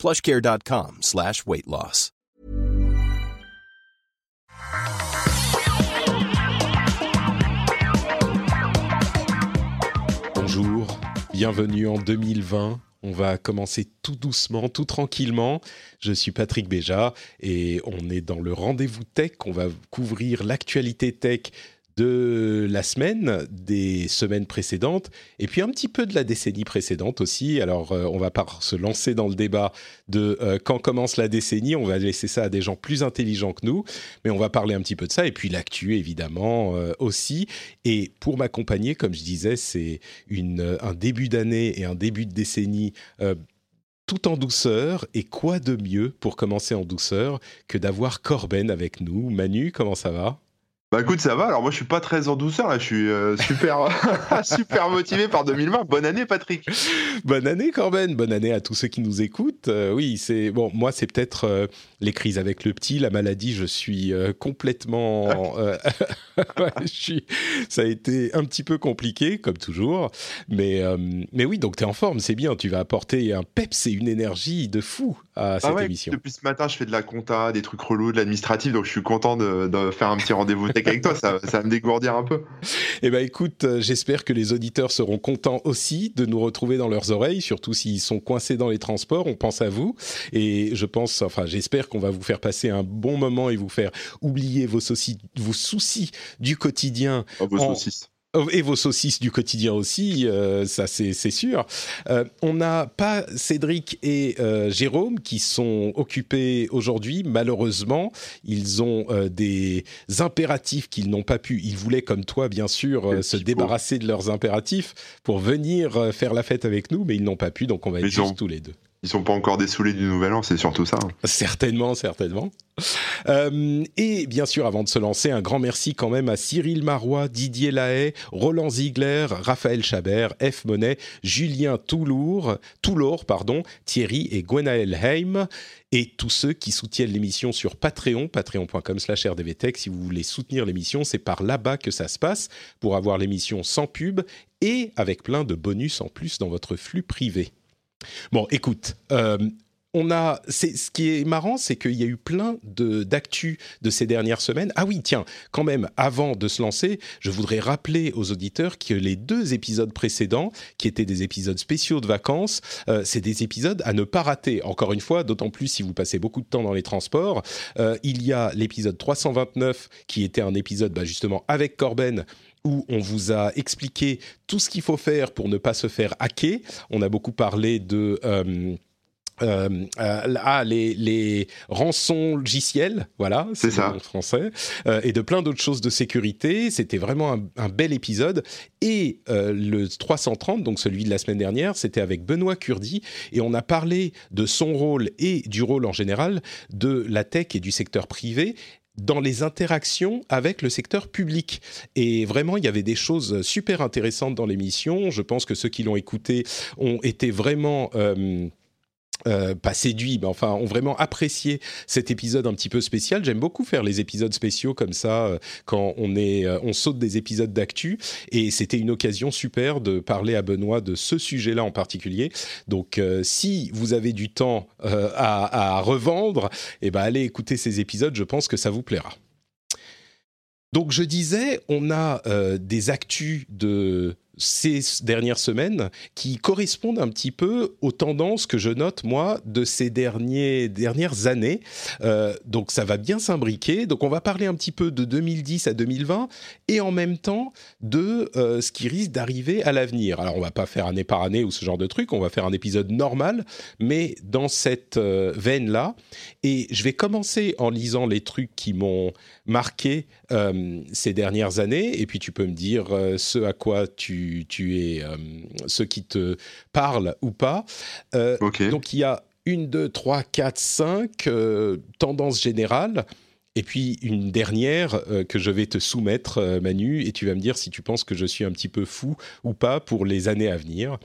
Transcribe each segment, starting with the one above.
plushcare.com slash weight loss. Bonjour, bienvenue en 2020. On va commencer tout doucement, tout tranquillement. Je suis Patrick Béja et on est dans le rendez-vous tech. On va couvrir l'actualité tech de la semaine, des semaines précédentes, et puis un petit peu de la décennie précédente aussi. Alors, euh, on va pas se lancer dans le débat de euh, quand commence la décennie, on va laisser ça à des gens plus intelligents que nous, mais on va parler un petit peu de ça, et puis l'actu, évidemment, euh, aussi. Et pour m'accompagner, comme je disais, c'est un début d'année et un début de décennie tout en douceur. Et quoi de mieux pour commencer en douceur que d'avoir Corben avec nous? Manu, comment ça va? Bah écoute, ça va. Alors moi, je suis pas très en douceur là. Je suis euh, super, super motivé par 2020. Bonne année, Patrick. Bonne année, Corben. Bonne année à tous ceux qui nous écoutent. Euh, oui, c'est bon. Moi, c'est peut-être euh, les crises avec le petit, la maladie. Je suis complètement. je suis. Ça a été un petit peu compliqué, comme toujours. Mais mais oui, donc tu es en forme. C'est bien. Tu vas apporter un peps et une énergie de fou à ah cette émission. Depuis ce matin, je fais de la compta, des trucs relous, de l'administratif. Donc je suis content de, de faire un petit rendez-vous avec toi, ça, va me dégourdir un peu. Eh ben écoute, euh, j'espère que les auditeurs seront contents aussi de nous retrouver dans leurs oreilles, surtout s'ils sont coincés dans les transports. On pense à vous et je pense, enfin j'espère qu'on va vous faire passer un bon moment et vous faire oublier vos, soucis, vos soucis du quotidien. Oh, vos saucisses. Oh, et vos saucisses du quotidien aussi, euh, ça c'est sûr. Euh, on n'a pas Cédric et euh, Jérôme qui sont occupés aujourd'hui. Malheureusement, ils ont des impératifs qu'ils n'ont pas pu. Ils voulaient, comme toi, bien sûr, se débarrasser de leurs impératifs pour venir faire la fête avec nous, mais ils n'ont pas pu, donc on va être juste tous les deux. Ils sont pas encore dessoulés du Nouvel An, c'est surtout ça. Hein. Certainement, certainement. Euh, et bien sûr, avant de se lancer, un grand merci quand même à Cyril Marois, Didier Lahaye, Roland Ziegler, Raphaël Chabert, F. Monet, Julien Toulour, Toulor, pardon, Thierry et Gwenaël Heim, et tous ceux qui soutiennent l'émission sur Patreon, patreon.com slash rdvtech. Si vous voulez soutenir l'émission, c'est par là-bas que ça se passe, pour avoir l'émission sans pub et avec plein de bonus en plus dans votre flux privé. Bon, écoute, euh, on a, ce qui est marrant, c'est qu'il y a eu plein de d'actu de ces dernières semaines. Ah oui, tiens, quand même, avant de se lancer, je voudrais rappeler aux auditeurs que les deux épisodes précédents, qui étaient des épisodes spéciaux de vacances, euh, c'est des épisodes à ne pas rater. Encore une fois, d'autant plus si vous passez beaucoup de temps dans les transports. Euh, il y a l'épisode 329, qui était un épisode bah, justement avec Corben où on vous a expliqué tout ce qu'il faut faire pour ne pas se faire hacker. On a beaucoup parlé de... Euh, euh, euh ah, les, les rançons logiciels, voilà, c'est ça en français, euh, et de plein d'autres choses de sécurité. C'était vraiment un, un, bel épisode. Et le 330, donc celui de la semaine dernière, c'était avec Benoît Curdi, et on a parlé de son rôle et du rôle en général de la tech et du secteur privé dans les interactions avec le secteur public. Et vraiment, il y avait des choses super intéressantes dans l'émission. Je pense que ceux qui l'ont écouté ont été vraiment... Euh, euh, pas séduits, mais enfin ont vraiment apprécié cet épisode un petit peu spécial. J'aime beaucoup faire les épisodes spéciaux comme ça euh, quand on est, euh, on saute des épisodes d'actu, et c'était une occasion super de parler à Benoît de ce sujet-là en particulier. Donc, si vous avez du temps à, à, revendre, eh ben allez écouter ces épisodes. Je pense que ça vous plaira. Donc je disais, on a des actus de ces dernières semaines qui correspondent un petit peu aux tendances que je note moi de ces derniers, dernières années. Euh, donc ça va bien s'imbriquer. Donc on va parler un petit peu de 2010 à 2020 et en même temps de euh, ce qui risque d'arriver à l'avenir. Alors on va pas faire année par année ou ce genre de truc, on va faire un épisode normal, mais dans cette euh, veine là. Et je vais commencer en lisant les trucs qui m'ont marqué ces dernières années et puis tu peux me dire ce à quoi tu tu, es euh, ceux qui te parlent ou pas. Euh, donc il y a une, deux, trois, quatre, cinq, tendance générale. Et puis une dernière que je vais te soumettre, Manu, et tu vas me dire si tu penses que je suis un petit peu fou ou pas pour les années à venir.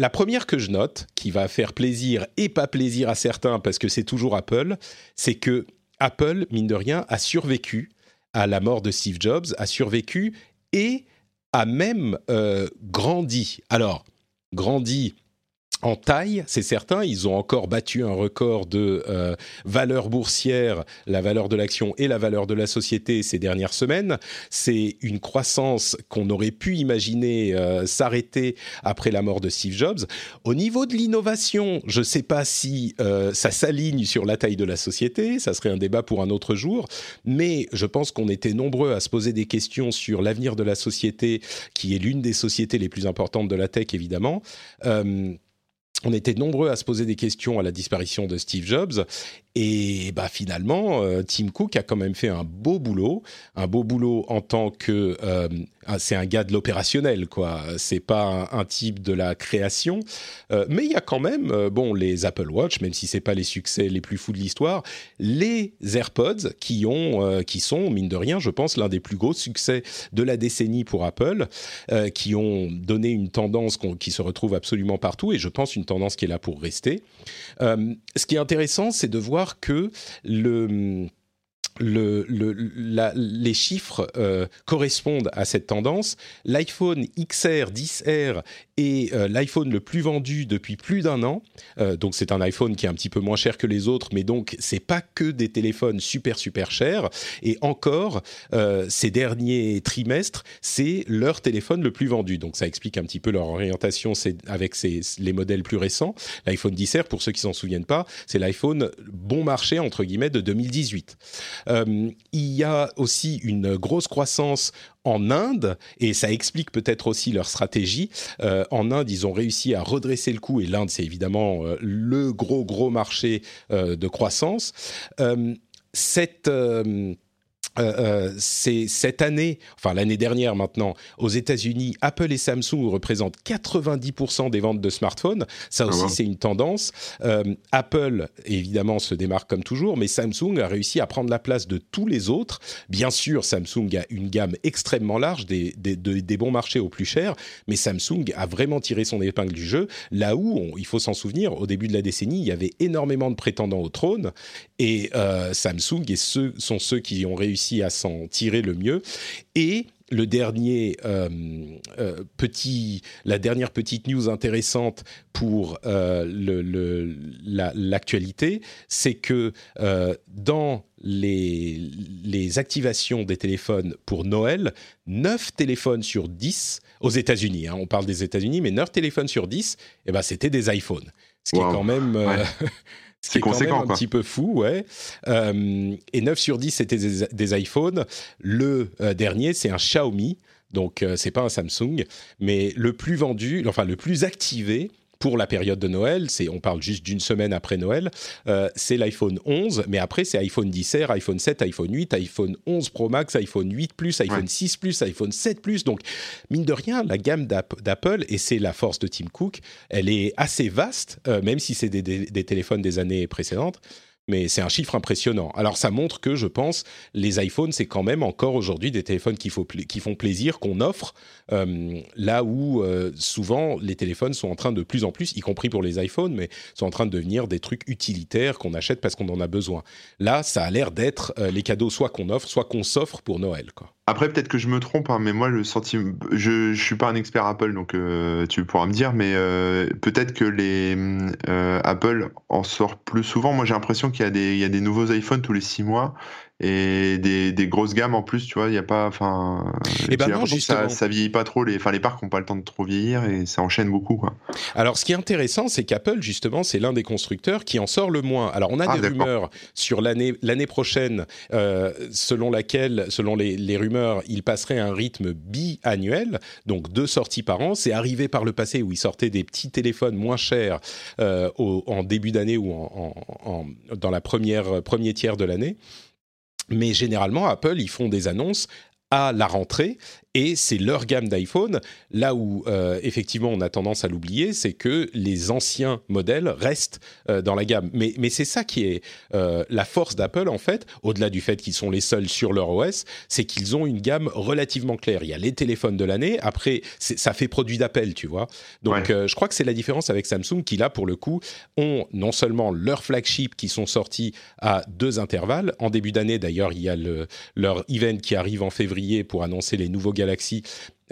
La première que je note, qui va faire plaisir et pas plaisir à certains parce que c'est toujours Apple, c'est que Apple, mine de rien, a survécu à la mort de Steve Jobs, a survécu et a même euh, grandi. Alors, grandi en taille, c'est certain. Ils ont encore battu un record de euh, valeur boursière, la valeur de l'action et la valeur de la société ces dernières semaines. C'est une croissance qu'on aurait pu imaginer euh, s'arrêter après la mort de Steve Jobs. Au niveau de l'innovation, je ne sais pas si euh, ça s'aligne sur la taille de la société. Ça serait un débat pour un autre jour. Mais je pense qu'on était nombreux à se poser des questions sur l'avenir de la société, qui est l'une des sociétés les plus importantes de la tech, évidemment on était nombreux à se poser des questions à la disparition de Steve Jobs et bah finalement, euh, Tim Cook a quand même fait un beau boulot, un beau boulot en tant que euh, c'est un gars de l'opérationnel quoi. C'est pas un, type de la création, euh, mais il y a quand même bon les Apple Watch, même si c'est pas les succès les plus fous de l'histoire, les AirPods qui ont qui sont mine de rien, je pense l'un des plus gros succès de la décennie pour Apple, qui ont donné une tendance qui se retrouve absolument partout et je pense une tendance qui est là pour rester. ce qui est intéressant, c'est de voir que le le, les chiffres euh, correspondent à cette tendance. L'iPhone XR 10R euh, l'iPhone le plus vendu depuis plus d'un an. Euh, donc c'est un iPhone qui est un petit peu moins cher que les autres, mais donc c'est pas que des téléphones super super chers. Et encore, ces derniers trimestres, c'est leur téléphone le plus vendu. Donc ça explique un petit peu leur orientation avec les modèles plus récents. L'iPhone 10R, pour ceux qui s'en souviennent pas, c'est l'iPhone bon marché entre guillemets de 2018. Euh, il y a aussi une grosse croissance en Inde, et ça explique peut-être aussi leur stratégie. Euh, en Inde, ils ont réussi à redresser le coup, et l'Inde, c'est évidemment euh, le gros, gros marché de croissance. cette euh, euh, c'est cette année, enfin l'année dernière maintenant, aux États-Unis, Apple et Samsung représentent 90% des ventes de smartphones. Ça aussi, ah c'est une tendance. Euh, Apple, évidemment, se démarque comme toujours, mais Samsung a réussi à prendre la place de tous les autres. Bien sûr, Samsung a une gamme extrêmement large, des, des, des bons marchés aux plus chers, mais Samsung a vraiment tiré son épingle du jeu. Là où, il faut s'en souvenir, au début de la décennie, il y avait énormément de prétendants au trône, et Samsung et ceux, sont ceux qui ont réussi à s'en tirer le mieux. Et le dernier euh, euh, petit, la dernière petite news intéressante pour euh, l'actualité, c'est que dans les, les, activations des téléphones pour Noël, 9 téléphones sur 10 aux États-Unis, hein, on parle des États-Unis, mais 9 téléphones sur 10, eh ben, c'était des iPhones. Ce qui est quand même... C'est quand même un petit peu fou, ouais. Euh, et 9 sur 10, c'était des, iPhones. Le euh, dernier, c'est un Xiaomi. Donc, euh, c'est pas un Samsung. Mais le plus vendu, enfin, le plus activé, pour la période de Noël, c'est on parle juste d'une semaine après Noël, euh, c'est l'iPhone 11, mais après c'est iPhone 10R, iPhone 7, iPhone 8, iPhone 11 Pro Max, iPhone 8 Plus, iPhone 6 Plus, iPhone 7 Plus. Donc mine de rien, la gamme d'Apple et c'est la force de Tim Cook, elle est assez vaste, euh, même si c'est des, téléphones des années précédentes mais c'est un chiffre impressionnant. Alors ça montre que, je pense, les iPhones, c'est quand même encore aujourd'hui des téléphones qui, font plaisir, qu'on offre, euh, là où euh, souvent les téléphones sont en train de plus en plus, y compris pour les iPhones, mais sont en train de devenir des trucs utilitaires qu'on achète parce qu'on en a besoin. Là, ça a l'air d'être euh, les cadeaux soit qu'on offre, soit qu'on s'offre pour Noël. Quoi. Après, peut-être que je me trompe, hein, mais moi, le sentiment, je, je suis pas un expert Apple, donc tu pourras me dire, mais peut-être que les Apple en sort plus souvent. Moi, j'ai l'impression qu'il y y a des nouveaux iPhones tous les six mois et des, des, grosses gammes en plus, tu vois, il y a pas, enfin, et eh ben non, ça, ça vieillit pas trop, les, enfin, les parcs ont pas le temps de trop vieillir et ça enchaîne beaucoup, quoi. Alors, ce qui est intéressant, c'est qu'Apple, justement, c'est l'un des constructeurs qui en sort le moins. Alors, on a ah, des rumeurs sur l'année, l'année prochaine, euh, selon laquelle, selon les, les, rumeurs, il passerait un rythme biannuel, donc deux sorties par an. C'est arrivé par le passé où il sortait des petits téléphones moins chers euh, au, en début d'année ou en, en, en, dans la première premier tiers de l'année. Mais généralement, Apple, ils font des annonces à la rentrée et c'est leur gamme d'iPhone. Là où euh, effectivement on a tendance à l'oublier, c'est que les anciens modèles restent euh, dans la gamme. Mais, mais c'est ça qui est euh, la force d'Apple en fait, au-delà du fait qu'ils sont les seuls sur leur OS, c'est qu'ils ont une gamme relativement claire. Il y a les téléphones de l'année, après ça fait produit d'appel, tu vois. Donc je crois que c'est la différence avec Samsung qui là pour le coup ont non seulement leurs flagships qui sont sortis à deux intervalles. En début d'année d'ailleurs, il y a le, leur event qui arrive en février pour annoncer les nouveaux Galaxy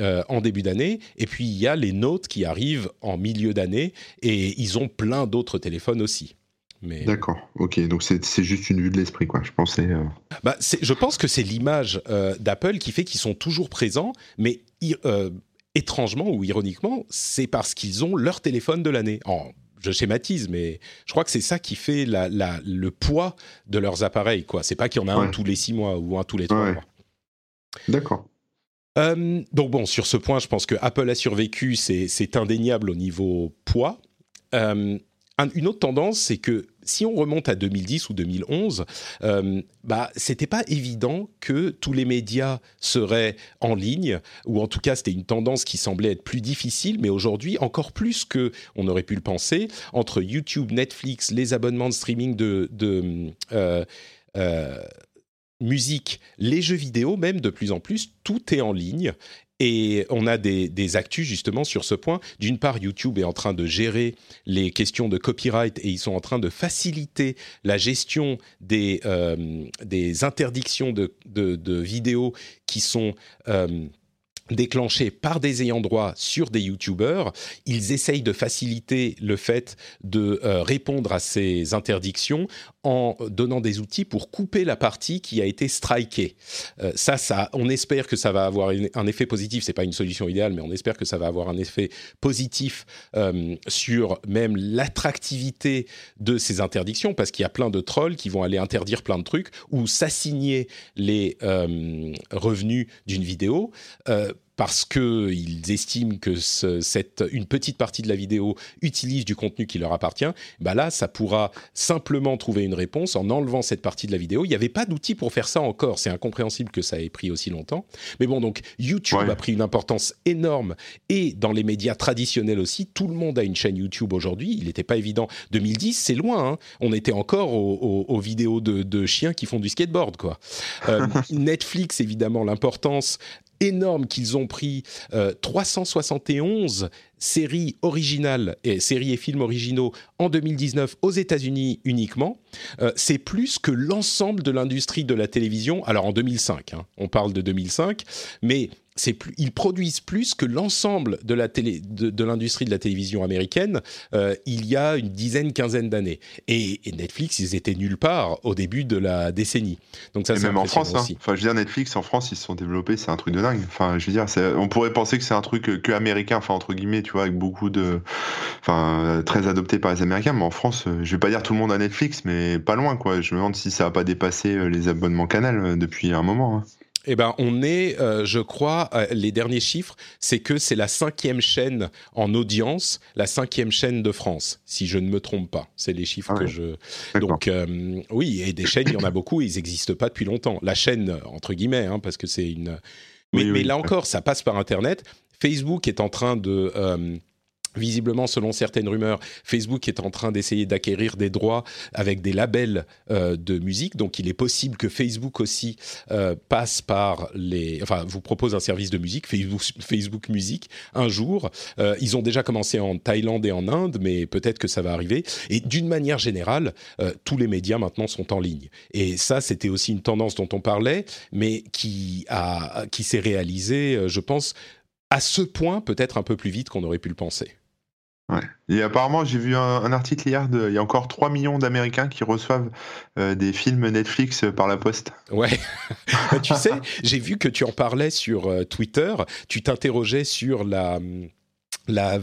euh, en début d'année. Et puis il y a les Notes qui arrivent en milieu d'année et ils ont plein d'autres téléphones aussi. Mais... D'accord, ok, donc c'est juste une vue de l'esprit, quoi. Je pensais. Euh, bah, je pense que c'est l'image euh, d'Apple qui fait qu'ils sont toujours présents, mais étrangement ou ironiquement, c'est parce qu'ils ont leur téléphone de l'année. je schématise, mais je crois que c'est ça qui fait la, le poids de leurs appareils. quoi. C'est pas qu'il y en a un tous les six mois ou un tous les trois mois. D'accord. Euh, donc bon, sur ce point, je pense que Apple a survécu, c'est indéniable au niveau poids. Euh, une autre tendance, c'est que si on remonte à 2010 ou 2011, euh, bah, c'était pas évident que tous les médias seraient en ligne, ou en tout cas c'était une tendance qui semblait être plus difficile, mais aujourd'hui encore plus que on aurait pu le penser, entre YouTube, Netflix, les abonnements de streaming de, musique, les jeux vidéo, même de plus en plus, tout est en ligne. Et on a des, actus justement sur ce point. D'une part, YouTube est en train de gérer les questions de copyright et ils sont en train de faciliter la gestion des, euh, des interdictions de, vidéos qui sont euh, déclenchés par des ayants droit sur des youtubeurs, ils essayent de faciliter le fait de euh, répondre à ces interdictions en donnant des outils pour couper la partie qui a été strikée. Euh, ça, ça, on espère que ça va avoir un effet positif. C'est pas une solution idéale, mais on espère que ça va avoir un effet positif euh, sur même l'attractivité de ces interdictions, parce qu'il y a plein de trolls qui vont aller interdire plein de trucs ou s'assigner les revenus d'une vidéo parce qu'ils estiment que cette, une petite partie de la vidéo utilise du contenu qui leur appartient, bah là, ça pourra simplement trouver une réponse en enlevant cette partie de la vidéo. Il n'y avait pas d'outil pour faire ça encore. C'est incompréhensible que ça ait pris aussi longtemps. Mais bon, donc YouTube a pris une importance énorme et dans les médias traditionnels aussi, tout le monde a une chaîne YouTube aujourd'hui. Il n'était pas évident. 2010, c'est loin. Hein. On était encore aux, vidéos de, chiens qui font du skateboard, quoi. Euh, Netflix, évidemment, l'importance énorme qu'ils ont pris 371 euh, séries originales et séries et films originaux en 2019 aux États-Unis uniquement. Euh, c'est plus que l'ensemble de l'industrie de la télévision. Alors en 2005, hein, on parle de 2005, mais plus, ils produisent plus que l'ensemble de la télé, de, l'industrie de la télévision américaine euh, il y a une dizaine, quinzaine d'années. Et, Netflix, ils étaient nulle part au début de la décennie. Donc ça, et même en France, hein. enfin, je veux dire, Netflix en France, ils se sont développés, c'est un truc de dingue. Enfin, je veux dire, on pourrait penser que c'est un truc que américain, enfin entre guillemets, tu vois, avec beaucoup de, enfin, très adopté par les Américains. Mais en France, euh, je vais pas dire tout le monde a Netflix, mais pas loin, quoi. Je me demande si ça a pas dépassé euh, les abonnements Canal depuis un moment. Hein. Eh ben, on est, euh, je crois, euh, les derniers chiffres, c'est que c'est la cinquième chaîne en audience, la cinquième chaîne de France, si je ne me trompe pas. C'est les chiffres que je. Donc, euh, oui, et des chaînes, il y en a beaucoup, ils n'existent pas depuis longtemps. La chaîne, entre guillemets, hein, parce que c'est une. Mais, mais là encore, ça passe par Internet. Facebook est en train de Visiblement, selon certaines rumeurs, Facebook est en train d'essayer d'acquérir des droits avec des labels euh, de musique. Donc, il est possible que Facebook aussi euh, passe par les, enfin, vous propose un service de musique, Facebook, Facebook Music, un jour. Euh, ils ont déjà commencé en Thaïlande et en Inde, mais peut-être que ça va arriver. Et d'une manière générale, tous les médias maintenant sont en ligne. Et ça, c'était aussi une tendance dont on parlait, mais qui a, qui s'est réalisée, je pense, à ce point peut-être un peu plus vite qu'on aurait pu le penser. Ouais. Et apparemment, j'ai vu un, article hier, de, il y a encore 3 millions d'Américains qui reçoivent euh, des films Netflix par la poste. Ouais. tu sais, j'ai vu que tu en parlais sur euh, Twitter, tu t'interrogeais sur la, la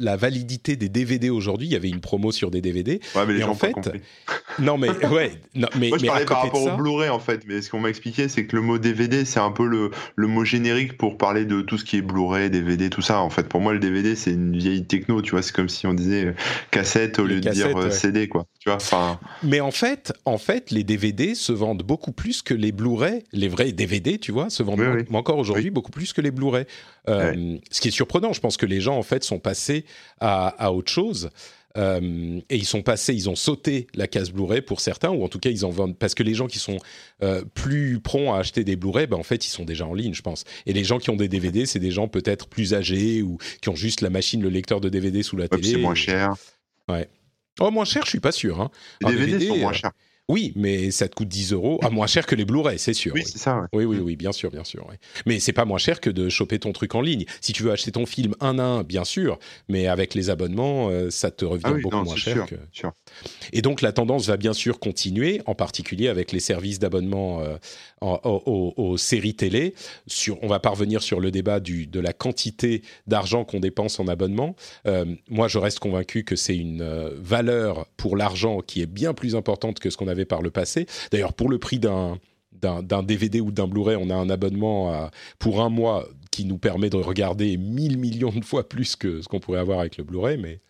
la validité des DVD aujourd'hui. Il y avait une promo sur des DVD. Ouais, mais les Et gens en fait, non mais ouais, non, mais, Moi, je mais parlais par rapport ça- au Blu-ray en fait, mais ce qu'on m'a expliqué, c'est que le mot DVD, c'est un peu le, le mot générique pour parler de tout ce qui est Blu-ray, DVD, tout ça. En fait, pour moi, le DVD, c'est une vieille techno, tu vois. C'est comme si on disait euh, cassette au Les lieu de dire euh, ouais. CD, quoi. Tu vois, enfin, Mais en fait, en fait, les DVD se vendent beaucoup plus que les Blu-ray. Les vrais DVD, tu vois, se vendent Oui, oui. encore aujourd'hui beaucoup plus que les Blu-ray. Euh, Ce qui est surprenant, je pense que les gens en fait sont passés à, à autre chose. Euh, et ils sont passés, ils ont sauté la case Blu-ray pour certains, ou en tout cas ils en vendent parce que les gens qui sont euh, plus prompts à acheter des Blu-ray, ben en fait ils sont déjà en ligne, je pense. Et les gens qui ont des DVD, c'est des gens peut-être plus âgés ou qui ont juste la machine, le lecteur de DVD sous la ouais, télé. c'est moins cher. Oh moins cher, je suis pas sûr. Hein. Les DVD, sont moins euh, chers. Oui, mais ça te coûte 10 euros. Ah, moins cher que les Blu-ray, c'est sûr. Oui, oui. c'est ça, ouais. Oui, oui, oui, bien sûr, bien sûr. oui. Mais c'est pas moins cher que de choper ton truc en ligne. Si tu veux acheter ton film un à un, bien sûr, mais avec les abonnements, euh, ça te revient Ah oui, beaucoup non, moins cher. sûr, Que... sûr. Et donc la tendance va bien sûr continuer, en particulier avec les services d'abonnement euh, aux, séries télé. Sur, on va pas revenir sur le débat du, de la quantité d'argent qu'on dépense en abonnement. Euh, moi, je reste convaincu que c'est une valeur pour l'argent qui est bien plus importante que ce qu'on avait par le passé. D'ailleurs, pour le prix d'un d'un DVD ou d'un Blu-ray, on a un abonnement pour un mois qui nous permet de regarder 1000 millions de fois plus que ce qu'on pourrait avoir avec le Blu-ray. Mais...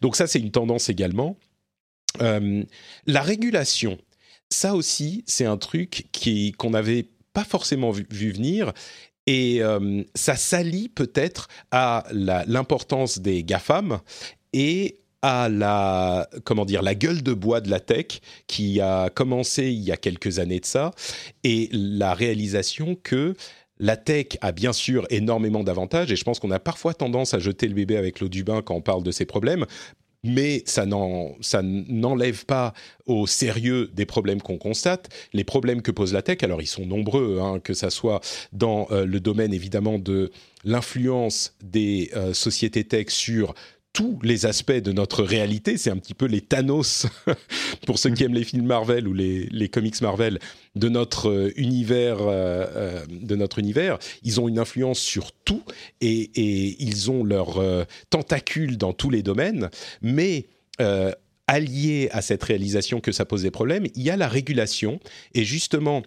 Donc ça, c'est une tendance également. Euh, la régulation, ça aussi, c'est un truc qu'on n'avait pas forcément vu, venir. Et euh, ça s'allie peut-être à l'importance des GAFAM et à la comment dire la gueule de bois de la tech qui a commencé il y a quelques années de ça et la réalisation que la tech a bien sûr énormément d'avantages et je pense qu'on a parfois tendance à jeter le bébé avec l'eau du bain quand on parle de ces problèmes mais ça n'en- ça n'enlève pas au sérieux des problèmes qu'on constate. Les problèmes que pose la tech, alors ils sont nombreux, hein, que ça soit dans euh, le domaine évidemment de l'influence des euh, sociétés tech sur tous les aspects de notre réalité. C'est un petit peu les Thanos, pour ceux qui aiment les films Marvel ou les, les comics Marvel, de notre euh, univers. euh, euh, de notre univers. Ils ont une influence sur tout et, et ils ont leurs euh, tentacules dans tous les domaines. Mais euh, allié à cette réalisation que ça pose des problèmes, il y a la régulation. Et justement,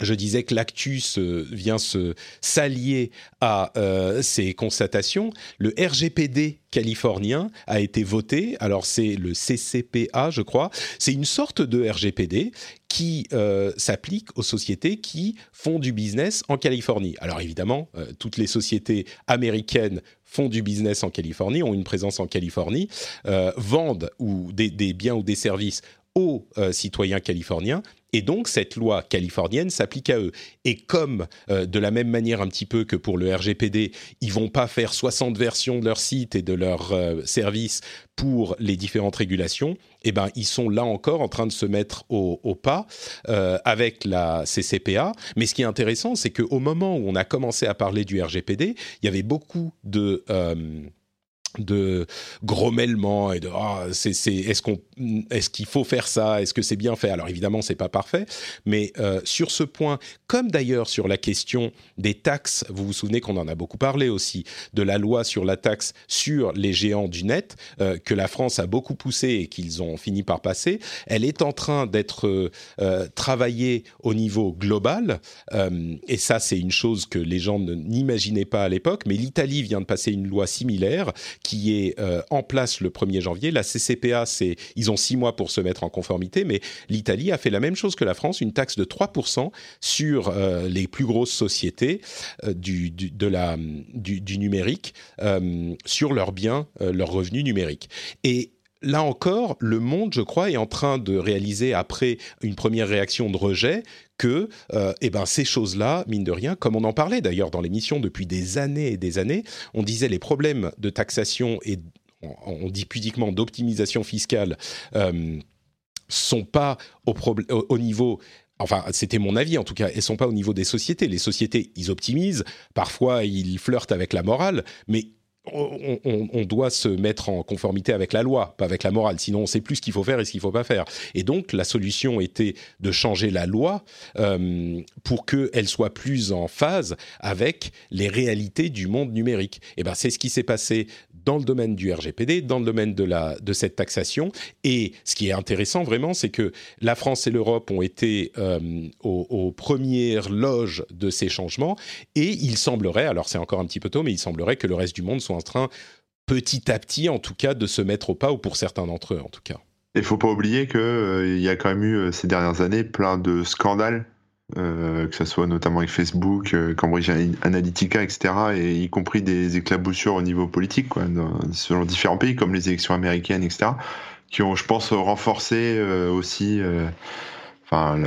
je disais que l'actus vient se s'allier à euh, ces constatations. Le RGPD californien a été voté. Alors c'est le CCPA, je crois. C'est une sorte de RGPD qui euh, s'applique aux sociétés qui font du business en Californie. Alors évidemment, euh, toutes les sociétés américaines font du business en Californie, ont une présence en Californie, vendent ou des, des biens ou des services aux euh, citoyens californiens. Et donc, cette loi californienne s'applique à eux. Et comme, euh, de la même manière un petit peu que pour le RGPD, ils vont pas faire 60 versions de leur site et de leur euh, service pour les différentes régulations, eh ben, ils sont là encore en train de se mettre au, au pas avec la CCPA. Mais ce qui est intéressant, c'est qu'au moment où on a commencé à parler du RGPD, il y avait beaucoup de... de grommellement et de ah, c'est c'est est-ce qu'on est-ce qu'il faut faire ça? Est-ce que c'est bien fait? Alors évidemment c'est pas parfait mais euh, sur ce point comme d'ailleurs sur la question des taxes vous vous souvenez qu'on en a beaucoup parlé aussi de la loi sur la taxe sur les géants du net euh, que la France a beaucoup poussé et qu'ils ont fini par passer elle est en train d'être euh, travaillée au niveau global euh, et ça c'est une chose que les gens n'imaginaient pas à l'époque mais l'Italie vient de passer une loi similaire qui est euh, en place le 1er janvier. La CCPA, c'est, ils ont six mois pour se mettre en conformité, mais l'Italie a fait la même chose que la France, une taxe de 3% sur euh, les plus grosses sociétés euh, du, du, du, numérique, sur leurs biens, leurs revenus numériques. Et Là encore, le monde, je crois, est en train de réaliser, après une première réaction de rejet, que euh, eh ben, ces choses-là, mine de rien, comme on en parlait d'ailleurs dans l'émission depuis des années et des années, on disait les problèmes de taxation et on, dit pudiquement d'optimisation fiscale euh, sont pas au, au niveau Enfin, c'était mon avis en tout cas. Elles sont pas au niveau des sociétés. Les sociétés, ils optimisent. Parfois, ils flirtent avec la morale, mais on, doit se mettre en conformité avec la loi, pas avec la morale. Sinon, on sait plus ce qu'il faut faire et ce qu'il faut pas faire. Et donc, la solution était de changer la loi euh, pour qu'elle soit plus en phase avec les réalités du monde numérique. Et ben, c'est ce qui s'est passé dans le domaine du RGPD, dans le domaine de, cette taxation. Et ce qui est intéressant vraiment, c'est que la France et l'Europe ont été euh, aux, premières loges de ces changements. Et il semblerait, alors c'est encore un petit peu tôt, mais il semblerait que le reste du monde soit en train, petit à petit en tout cas, de se mettre au pas, ou pour certains d'entre eux en tout cas. Il faut pas oublier qu'il euh, y a quand même eu ces dernières années plein de scandales euh, que ce soit notamment avec Facebook, euh, Cambridge Analytica, etc., et y compris des éclaboussures au niveau politique, quoi, dans, selon différents pays, comme les élections américaines, etc., qui ont, je pense, renforcé euh, aussi enfin,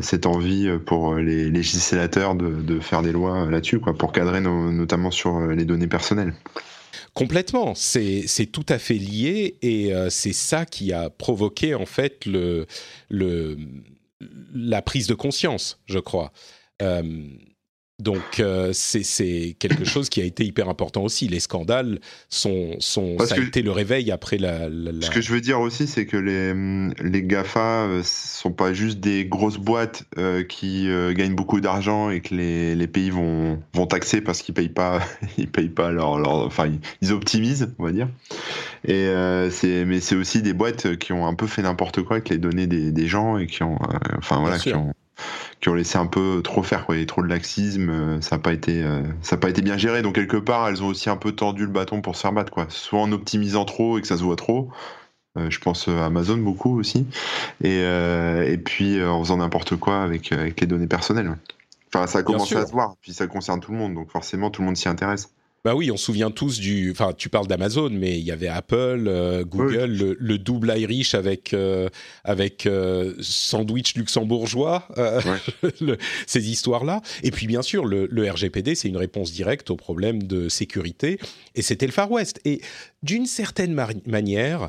cette envie pour les législateurs de, faire des lois là-dessus, quoi, pour cadrer notamment sur les données personnelles. Complètement, c'est tout à fait lié et c'est ça qui a provoqué en fait le, le la prise de conscience, je crois. Euh, donc euh, c'est quelque chose qui a été hyper important aussi. Les scandales sont, sont ça a été le réveil après la, Ce que je veux dire aussi, c'est que les, les Gafa euh, sont pas juste des grosses boîtes qui gagnent beaucoup d'argent et que les, les, pays vont, vont taxer parce qu'ils payent pas ils payent pas leur, leur enfin ils optimisent on va dire. Et c'est mais c'est aussi des boîtes qui ont un peu fait n'importe quoi avec les données des, des gens et qui ont enfin voilà qui ont qui ont laissé un peu trop faire, quoi. Il y a trop de laxisme, euh, ça n'a pas été, euh, ça pas été bien géré. Donc quelque part, elles ont aussi un peu tordu le bâton pour se faire battre, quoi. Soit en optimisant trop et que ça se voit trop. Euh, je pense à Amazon beaucoup aussi. Et, et puis en faisant n'importe quoi avec, avec les données personnelles. Enfin, ça a commencé à se voir, puis ça concerne tout le monde, donc forcément tout le monde s'y intéresse. Bah oui, on se souvient tous du. Enfin, tu parles d'Amazon, mais il y avait Apple, euh, Google, le, double Irish avec euh, avec euh, sandwich luxembourgeois, ces histoires-là. Et puis bien sûr, le, RGPD, c'est une réponse directe au problème de sécurité, et c'était le Far West. Et d'une certaine manière,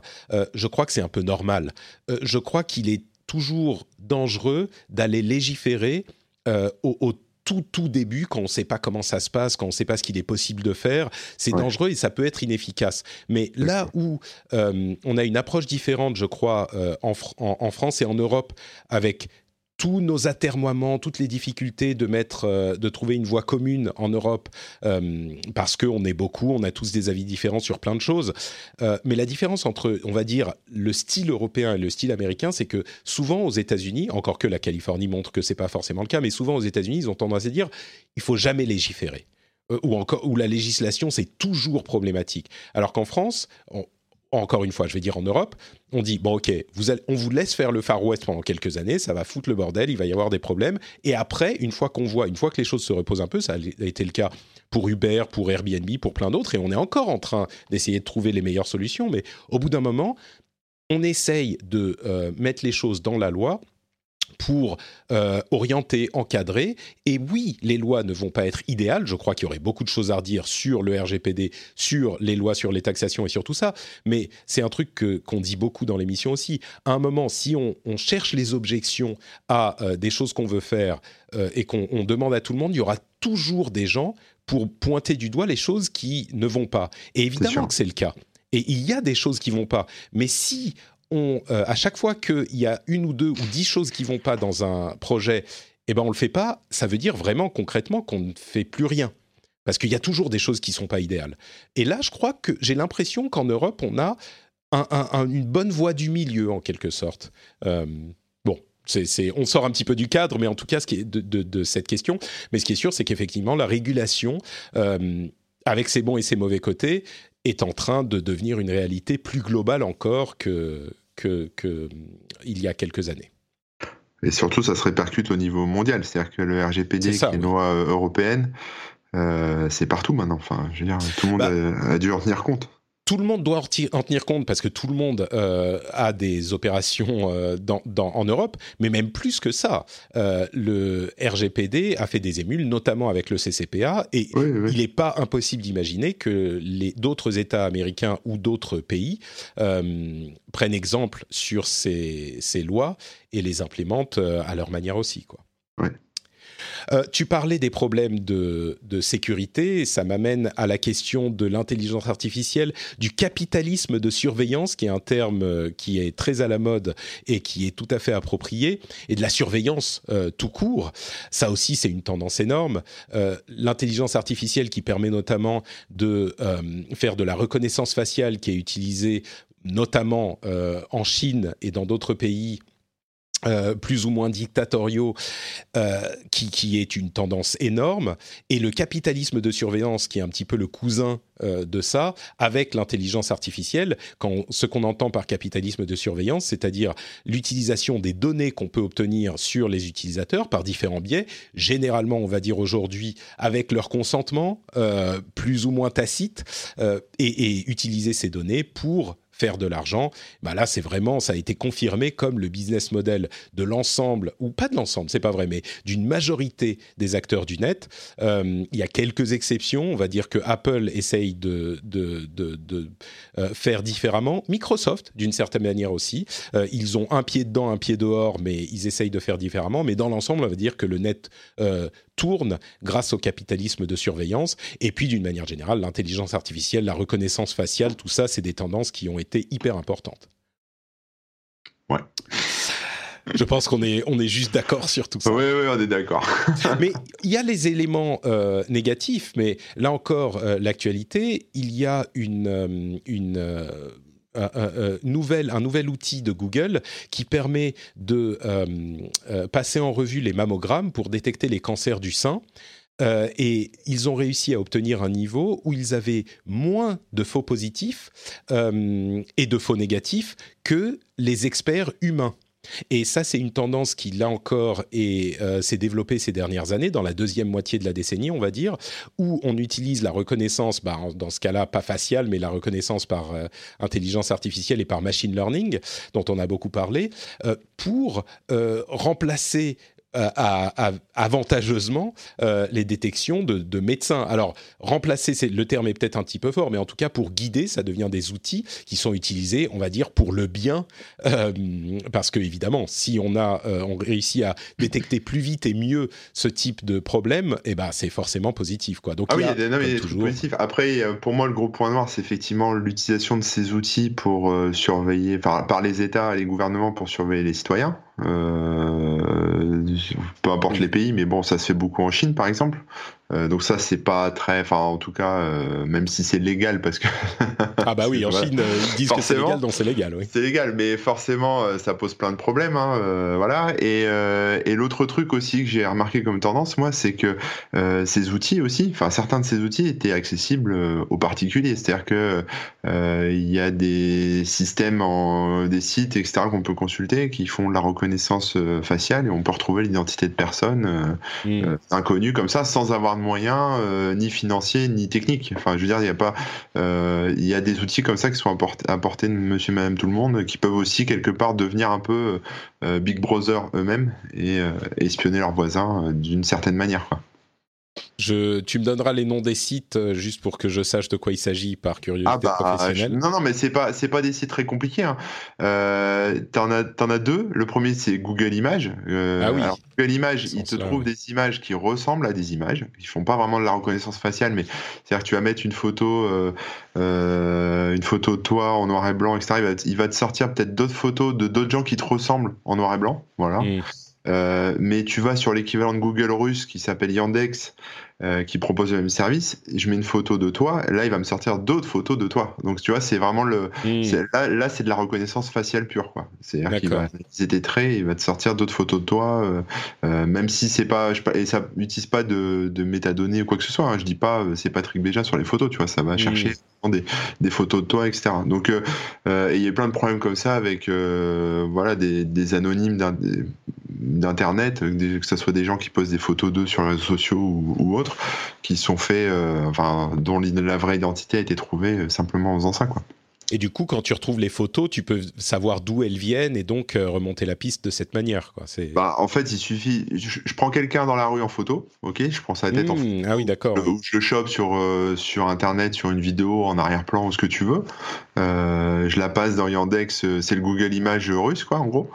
je crois que c'est un peu normal. je crois qu'il est toujours dangereux d'aller légiférer au, au tout tout début, quand on ne sait pas comment ça se passe, quand on ne sait pas ce qu'il est possible de faire, c'est dangereux et ça peut être inefficace. Mais là où euh, on a une approche différente, je crois, euh, en, en, France et en Europe, avec tous nos atermoiements, toutes les difficultés de mettre, euh, de trouver une voie commune en Europe, euh, parce qu'on est beaucoup, on a tous des avis différents sur plein de choses. Euh, mais la différence entre, on va dire, le style européen et le style américain, c'est que souvent aux États-Unis, encore que la Californie montre que c'est pas forcément le cas, mais souvent aux États-Unis, ils ont tendance à dire, il faut jamais légiférer. ou encore, où la législation c'est toujours problématique. Alors qu'en France, on, encore une fois, je vais dire en Europe, on dit bon ok, on vous laisse faire le Far West pendant quelques années, ça va foutre le bordel, il va y avoir des problèmes, et après, une fois qu'on voit, une fois que les choses se reposent un peu, ça a été le cas pour Uber, pour Airbnb, pour plein d'autres, et on est encore en train d'essayer de trouver les meilleures solutions, mais au bout d'un moment, on essaye de euh, mettre les choses dans la loi pour euh, orienter, encadrer. Et oui, les lois ne vont pas être idéales. Je crois qu'il y aurait beaucoup de choses à redire sur le RGPD, sur les lois sur les taxations et sur tout ça. Mais c'est un truc qu'on dit beaucoup dans l'émission aussi. À un moment, si on, cherche les objections à euh, des choses qu'on veut faire euh, et qu'on demande à tout le monde, il y aura toujours des gens pour pointer du doigt les choses qui ne vont pas. Et évidemment que c'est le cas. Et il y a des choses qui vont pas. Mais si on, euh, à chaque fois qu'il y a une ou deux ou dix choses qui vont pas dans un projet, eh ben on le fait pas. Ça veut dire vraiment concrètement qu'on ne fait plus rien parce qu'il y a toujours des choses qui sont pas idéales. Et là, je crois que j'ai l'impression qu'en Europe, on a une bonne voie du milieu en quelque sorte. Euh, bon, on sort un petit peu du cadre, mais en tout cas, de, cette question. Mais ce qui est sûr, c'est qu'effectivement, la régulation, euh, avec ses bons et ses mauvais côtés, est en train de devenir une réalité plus globale encore que, que, que il y a quelques années. Et surtout, ça se répercute au niveau mondial. C'est-à-dire que le RGPD, qui est une loi euh, européenne, euh, c'est partout maintenant. Enfin, je veux dire, tout le monde bah a, a, dû en tenir compte tout le monde doit en tenir compte parce que tout le monde euh, a des opérations euh, dans, en Europe, mais même plus que ça. Euh, le RGPD a fait des émules, notamment avec le CCPA, et il n'est pas impossible d'imaginer que d'autres États américains ou d'autres pays prennent exemple sur ces, ces, lois et les implémentent à leur manière aussi. Quoi. Euh, tu parlais des problèmes de, sécurité, ça m'amène à la question de l'intelligence artificielle, du capitalisme de surveillance, qui est un terme euh, qui est très à la mode et qui est tout à fait approprié, et de la surveillance euh, tout court. Ça aussi, c'est une tendance énorme. l'intelligence artificielle qui permet notamment de faire de la reconnaissance faciale qui est utilisée notamment en Chine et dans d'autres pays euh, plus ou moins dictatoriaux, euh, qui, qui, est une tendance énorme, et le capitalisme de surveillance, qui est un petit peu le cousin euh, de ça, avec l'intelligence artificielle, quand ce qu'on entend par capitalisme de surveillance, c'est-à-dire l'utilisation des données qu'on peut obtenir sur les utilisateurs par différents biais, généralement, on va dire aujourd'hui, avec leur consentement, plus ou moins tacite, et, et utiliser ces données pour faire de l'argent, bah là c'est vraiment ça a été confirmé comme le business model de l'ensemble ou pas de l'ensemble, c'est pas vrai, mais d'une majorité des acteurs du net. Euh, il y a quelques exceptions, on va dire que Apple essaye de, de, de, euh, faire différemment, Microsoft d'une certaine manière aussi. Euh, ils ont un pied dedans, un pied dehors, mais ils essayent de faire différemment. Mais dans l'ensemble, on va dire que le net tourne grâce au capitalisme de surveillance. Et puis, d'une manière générale, l'intelligence artificielle, la reconnaissance faciale, tout ça, c'est des tendances qui ont été hyper importantes. Ouais. Je pense qu'on est, on est juste d'accord sur tout ça. Oui, oui, on est d'accord. mais il y a les éléments euh, négatifs, mais là encore, euh, l'actualité, il y a une, euh, une un, nouvel, un nouvel outil de Google qui permet de euh, euh, passer en revue les mammogrammes pour détecter les cancers du sein. Euh, et ils ont réussi à obtenir un niveau où ils avaient moins de faux positifs et de faux négatifs que les experts humains. Et ça, c'est une tendance qui, là encore, euh, s'est développée ces dernières années, dans la deuxième moitié de la décennie, on va dire, où on utilise la reconnaissance, bah, dans ce cas-là, pas faciale, mais la reconnaissance par euh, intelligence artificielle et par machine learning, dont on a beaucoup parlé, euh, pour remplacer à, avantageusement euh, les détections de, médecins. Alors, remplacer, le terme est peut-être un petit peu fort, mais en tout cas, pour guider, ça devient des outils qui sont utilisés, on va dire, pour le bien. Euh, parce que, évidemment, si on, a, euh, on réussit à détecter plus vite et mieux ce type de problème, eh ben, c'est forcément positif. Quoi. Donc, ah oui, il y a, des, toujours... positifs. Après, pour moi, le gros point noir, c'est effectivement l'utilisation de ces outils pour surveiller, par les États et les gouvernements pour surveiller les citoyens. Euh, peu importe les pays, mais bon, ça se fait beaucoup en Chine, par exemple. Euh, donc ça, c'est pas très, enfin, en tout cas, euh, même si c'est légal, parce que ah bah oui, en Chine, ils disent que c'est légal, donc c'est légal, oui. C'est légal, mais forcément, ça pose plein de problèmes, hein, voilà. Et, et l'autre truc aussi que j'ai remarqué comme tendance, moi, c'est que ces outils aussi, enfin, certains de ces outils étaient accessibles aux particuliers, c'est-à-dire que il y a des systèmes, en, des sites, etc., qu'on peut consulter, qui font de la reconnaissance faciale et on peut retrouver l'identité de personnes mmh. inconnues comme ça, sans avoir de moyens, euh, ni financiers, ni techniques. Enfin, je veux dire, il y a pas, euh, il y a des outils comme ça qui sont à portée de Monsieur, Madame, tout le monde, qui peuvent aussi quelque part devenir un peu euh, Big Brother eux-mêmes et, espionner leurs voisins d'une certaine manière. Quoi. Je, tu me donneras les noms des sites euh, juste pour que je sache de quoi il s'agit par curiosité ah bah, professionnelle. non, non, mais c'est pas c'est pas des sites très compliqués. Hein. Euh, t'en as t'en as deux. Le premier c'est Google Images. Euh, ah oui. Google Images, il te trouve des images qui ressemblent à des images. Ils font pas vraiment de la reconnaissance faciale, mais c'est-à-dire que tu vas mettre une photo euh, une photo de toi en noir et blanc, etc. Il va, il va te sortir peut-être d'autres photos de d'autres gens qui te ressemblent en noir et blanc. Voilà. Mmh. Euh, mais tu vas sur l'équivalent de Google russe qui s'appelle Yandex, euh, qui propose le même service, je mets une photo de toi, là il va me sortir d'autres photos de toi. Donc tu vois, c'est vraiment le. Hmm. Là, là c'est de la reconnaissance faciale pure, quoi. C'est-à-dire qu'il va utiliser tes traits, il va te sortir d'autres photos de toi, euh, euh même si c'est pas. et ça n'utilise pas de, de, métadonnées ou quoi que ce soit. Hein. Je dis pas, c'est Patrick Béja sur les photos, tu vois, ça va hmm. chercher des, des, photos de toi, etc. Donc il y a plein de problèmes comme ça avec voilà, des, des anonymes d'internet, que ce soit des gens qui posent des photos d'eux sur les réseaux sociaux ou, ou qui sont faits, euh, enfin, dont la vraie identité a été trouvée euh, simplement en faisant ça, quoi. Et du coup, quand tu retrouves les photos, tu peux savoir d'où elles viennent et donc euh, remonter la piste de cette manière. Quoi. Bah, en fait, il suffit. Je, prends quelqu'un dans la rue en photo, ok Je prends sa tête en mmh, photo. Ah oui, d'accord. Je le chope sur, sur Internet, sur une vidéo, en arrière-plan, ou ce que tu veux. je la passe dans Yandex, c'est le Google Images russe, quoi, en gros.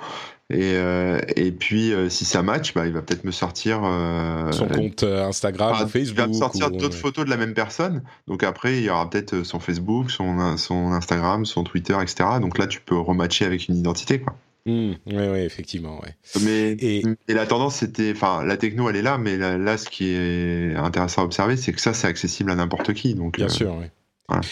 Et, euh, et puis, euh, si ça match, bah, il va peut-être me sortir. Euh, son compte Instagram ou Facebook. Il va me sortir d'autres photos de la même personne. Donc après, il y aura peut-être son Facebook, son, son Instagram, son Twitter, etc. Donc là, tu peux rematcher avec une identité. Quoi. oui, mmh, oui, effectivement. Ouais. Mais et... la tendance, c'était, enfin, la techno, elle est là, mais là, ce qui est intéressant à observer, c'est que ça, c'est accessible à n'importe qui. Donc, Bien sûr, oui. Voilà.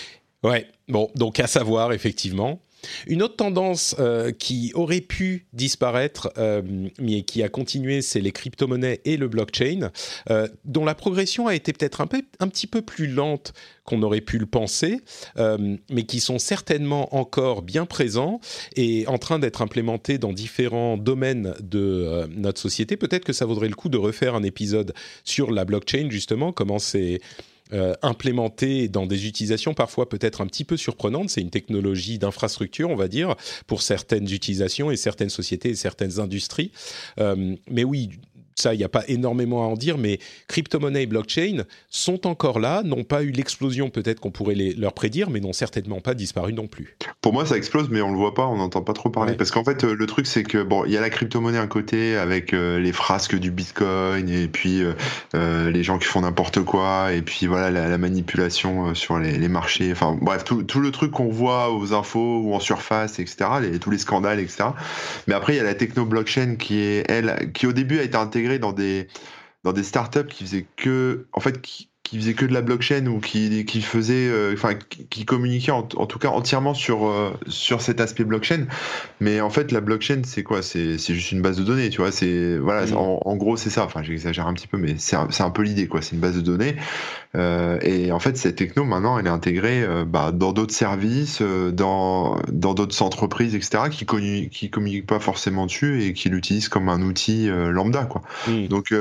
Ouais. Bon, donc à savoir effectivement. Une autre tendance euh, qui aurait pu disparaître, euh, mais qui a continué, c'est les crypto-monnaies et le blockchain, euh, dont la progression a été peut-être un, un petit peu plus lente qu'on aurait pu le penser, mais qui sont certainement encore bien présents et en train d'être implémentés dans différents domaines de notre société. Peut-être que ça vaudrait le coup de refaire un épisode sur la blockchain, justement, comment c'est euh, implémenté dans des utilisations parfois peut-être un petit peu surprenantes. C'est une technologie d'infrastructure, on va dire, pour certaines utilisations et certaines sociétés et certaines industries. Euh, mais oui, ça, il n'y a pas énormément à en dire, mais crypto-monnaie et blockchain sont encore là, n'ont pas eu l'explosion peut-être qu'on pourrait les, leur prédire, mais n'ont certainement pas disparu non plus. Pour moi, ça explose, mais on le voit pas, on n'entend pas trop parler. Parce qu'en fait, euh, le truc, c'est que bon, il y a la crypto-monnaie à côté avec euh, les frasques du Bitcoin et puis euh, les gens qui font n'importe quoi et puis voilà la, manipulation sur les, marchés. Enfin bref, tout, tout le truc qu'on voit aux infos ou en surface, etc. Les, tous les scandales, etc. Mais après, il y a la techno blockchain qui est elle, qui au début a été intégrée dans des dans des startups qui faisaient que en fait qui, qui faisait que de la blockchain ou qui, qui faisait, euh, enfin, qui, communiquait en, tout cas entièrement sur, euh, sur cet aspect blockchain. Mais en fait, la blockchain, c'est quoi? C'est juste une base de données, tu vois. C'est voilà, mm. en, gros, c'est ça. Enfin, j'exagère un petit peu, mais c'est un, un, peu l'idée, quoi. C'est une base de données. Euh, et en fait, cette techno, maintenant, elle est intégrée bah, dans d'autres services, dans dans d'autres entreprises, etc., qui communiquent, qui communiquent pas forcément dessus et qui l'utilisent comme un outil lambda, quoi. Mm. Donc,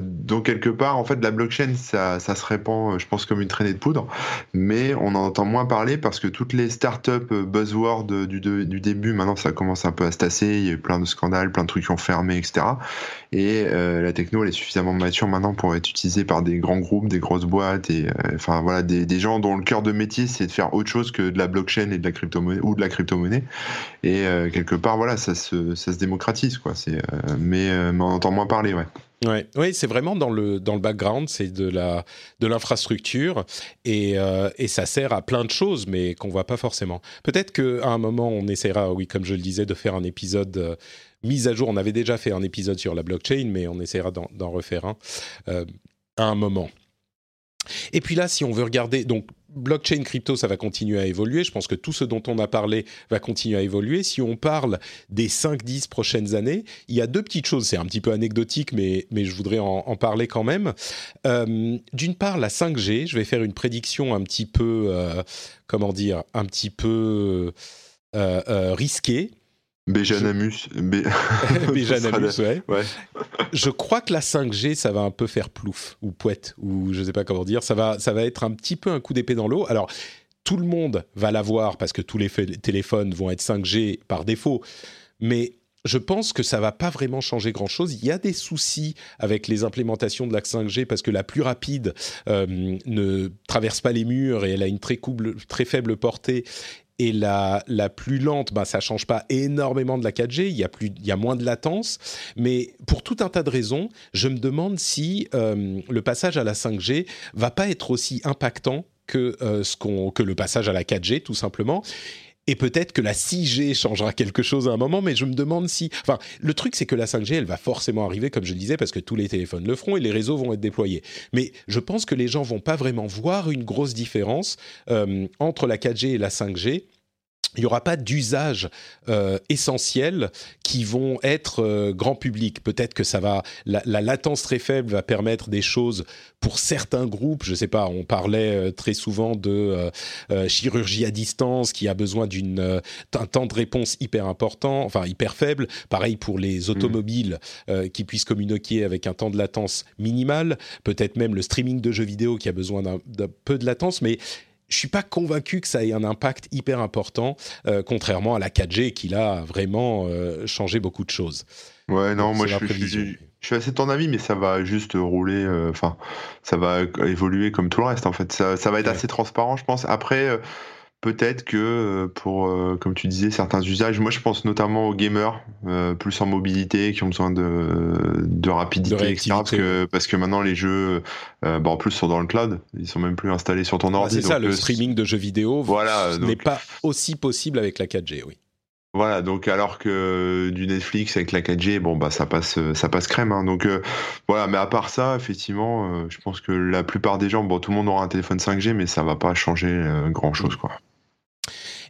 donc quelque part, en fait, la blockchain, ça ça se répand, euh, je pense, comme une traînée de poudre, mais on en entend moins parler parce que toutes les startups euh, buzzwords du, du début, maintenant, ça commence un peu à se tasser. Il y a eu plein de scandales, plein de trucs qui ont fermé, etc. Et euh, la techno, elle est suffisamment mature maintenant pour être utilisée par des grands groupes, des grosses boîtes, et enfin voilà, des, des, gens dont le cœur de métier, c'est de faire autre chose que de la blockchain et de la crypto-monnaie ou de la crypto-monnaie. Et quelque part, voilà, ça se, ça se démocratise, quoi. Mais, mais on entend moins parler, ouais. Ouais, oui, c'est vraiment dans le dans le background, c'est de la de l'infrastructure et, euh, et ça sert à plein de choses, mais qu'on voit pas forcément. Peut-être qu'à un moment, on essaiera, oui, comme je le disais, de faire un épisode euh, mise à jour. On avait déjà fait un épisode sur la blockchain, mais on essaiera d'en refaire un euh, à un moment. Et puis là, si on veut regarder, donc blockchain crypto, ça va continuer à évoluer. Je pense que tout ce dont on a parlé va continuer à évoluer. Si on parle des 5-10 prochaines années, il y a deux petites choses. C'est un petit peu anecdotique, mais, mais je voudrais en, parler quand même. Euh, d'une part, la 5G. Je vais faire une prédiction un petit peu, euh, comment dire, un petit peu euh, risquée. Béjanamus. Béjanamus, ouais. ouais. Je crois que la 5G, ça va un peu faire plouf, ou poète, ou je sais pas comment dire. Ça va, ça va être un petit peu un coup d'épée dans l'eau. Alors, tout le monde va l'avoir parce que tous les téléphones vont être 5G par défaut. Mais je pense que ça va pas vraiment changer grand-chose. Il y a des soucis avec les implémentations de la 5G parce que la plus rapide euh, ne traverse pas les murs et elle a une très, très faible portée et la, la plus lente, bah, ça change pas énormément de la 4G, il y, a plus, il y a moins de latence, mais pour tout un tas de raisons, je me demande si euh, le passage à la 5G va pas être aussi impactant que, euh, ce qu'on, que le passage à la 4G, tout simplement. Et peut-être que la 6G changera quelque chose à un moment, mais je me demande si... Enfin, le truc, c'est que la 5G, elle va forcément arriver, comme je le disais, parce que tous les téléphones le feront et les réseaux vont être déployés. Mais je pense que les gens vont pas vraiment voir une grosse différence euh, entre la 4G et la 5G il n'y aura pas d'usages euh, essentiels qui vont être euh, grand public. Peut-être que ça va, la, latence très faible va permettre des choses pour certains groupes. Je ne sais pas, on parlait euh, très souvent de chirurgie à distance qui a besoin d'un temps de réponse hyper important, enfin hyper faible. Pareil pour les mmh. automobiles qui puissent communiquer avec un temps de latence minimal. Peut-être même le streaming de jeux vidéo qui a besoin d'un peu de latence, mais je suis pas convaincu que ça ait un impact hyper important, euh, contrairement à la 4G qui a vraiment euh, changé beaucoup de choses. Ouais, non, moi je suis, je, suis, assez de ton avis, mais ça va juste rouler, euh, enfin, ça va évoluer comme tout le reste en fait. Ça, ça va être assez transparent, je pense. Après peut-être que euh, pour, euh, comme tu disais, certains usages, moi je pense notamment aux gamers, euh, plus en mobilité, qui ont besoin de, de rapidité, etc. Parce que, parce que maintenant les jeux, bah, en plus, sont dans le cloud, ils sont même plus installés sur ton ordi. c'est ça, le streaming de jeux vidéo voilà, n'est pas aussi possible avec la 4G, oui. Voilà, donc alors que du Netflix avec la 4G, bon bah ça passe, ça passe crème. Hein. Donc voilà, mais à part ça, effectivement, je pense que la plupart des gens, bon, tout le monde aura un téléphone 5G, mais ça va pas changer grand chose, quoi.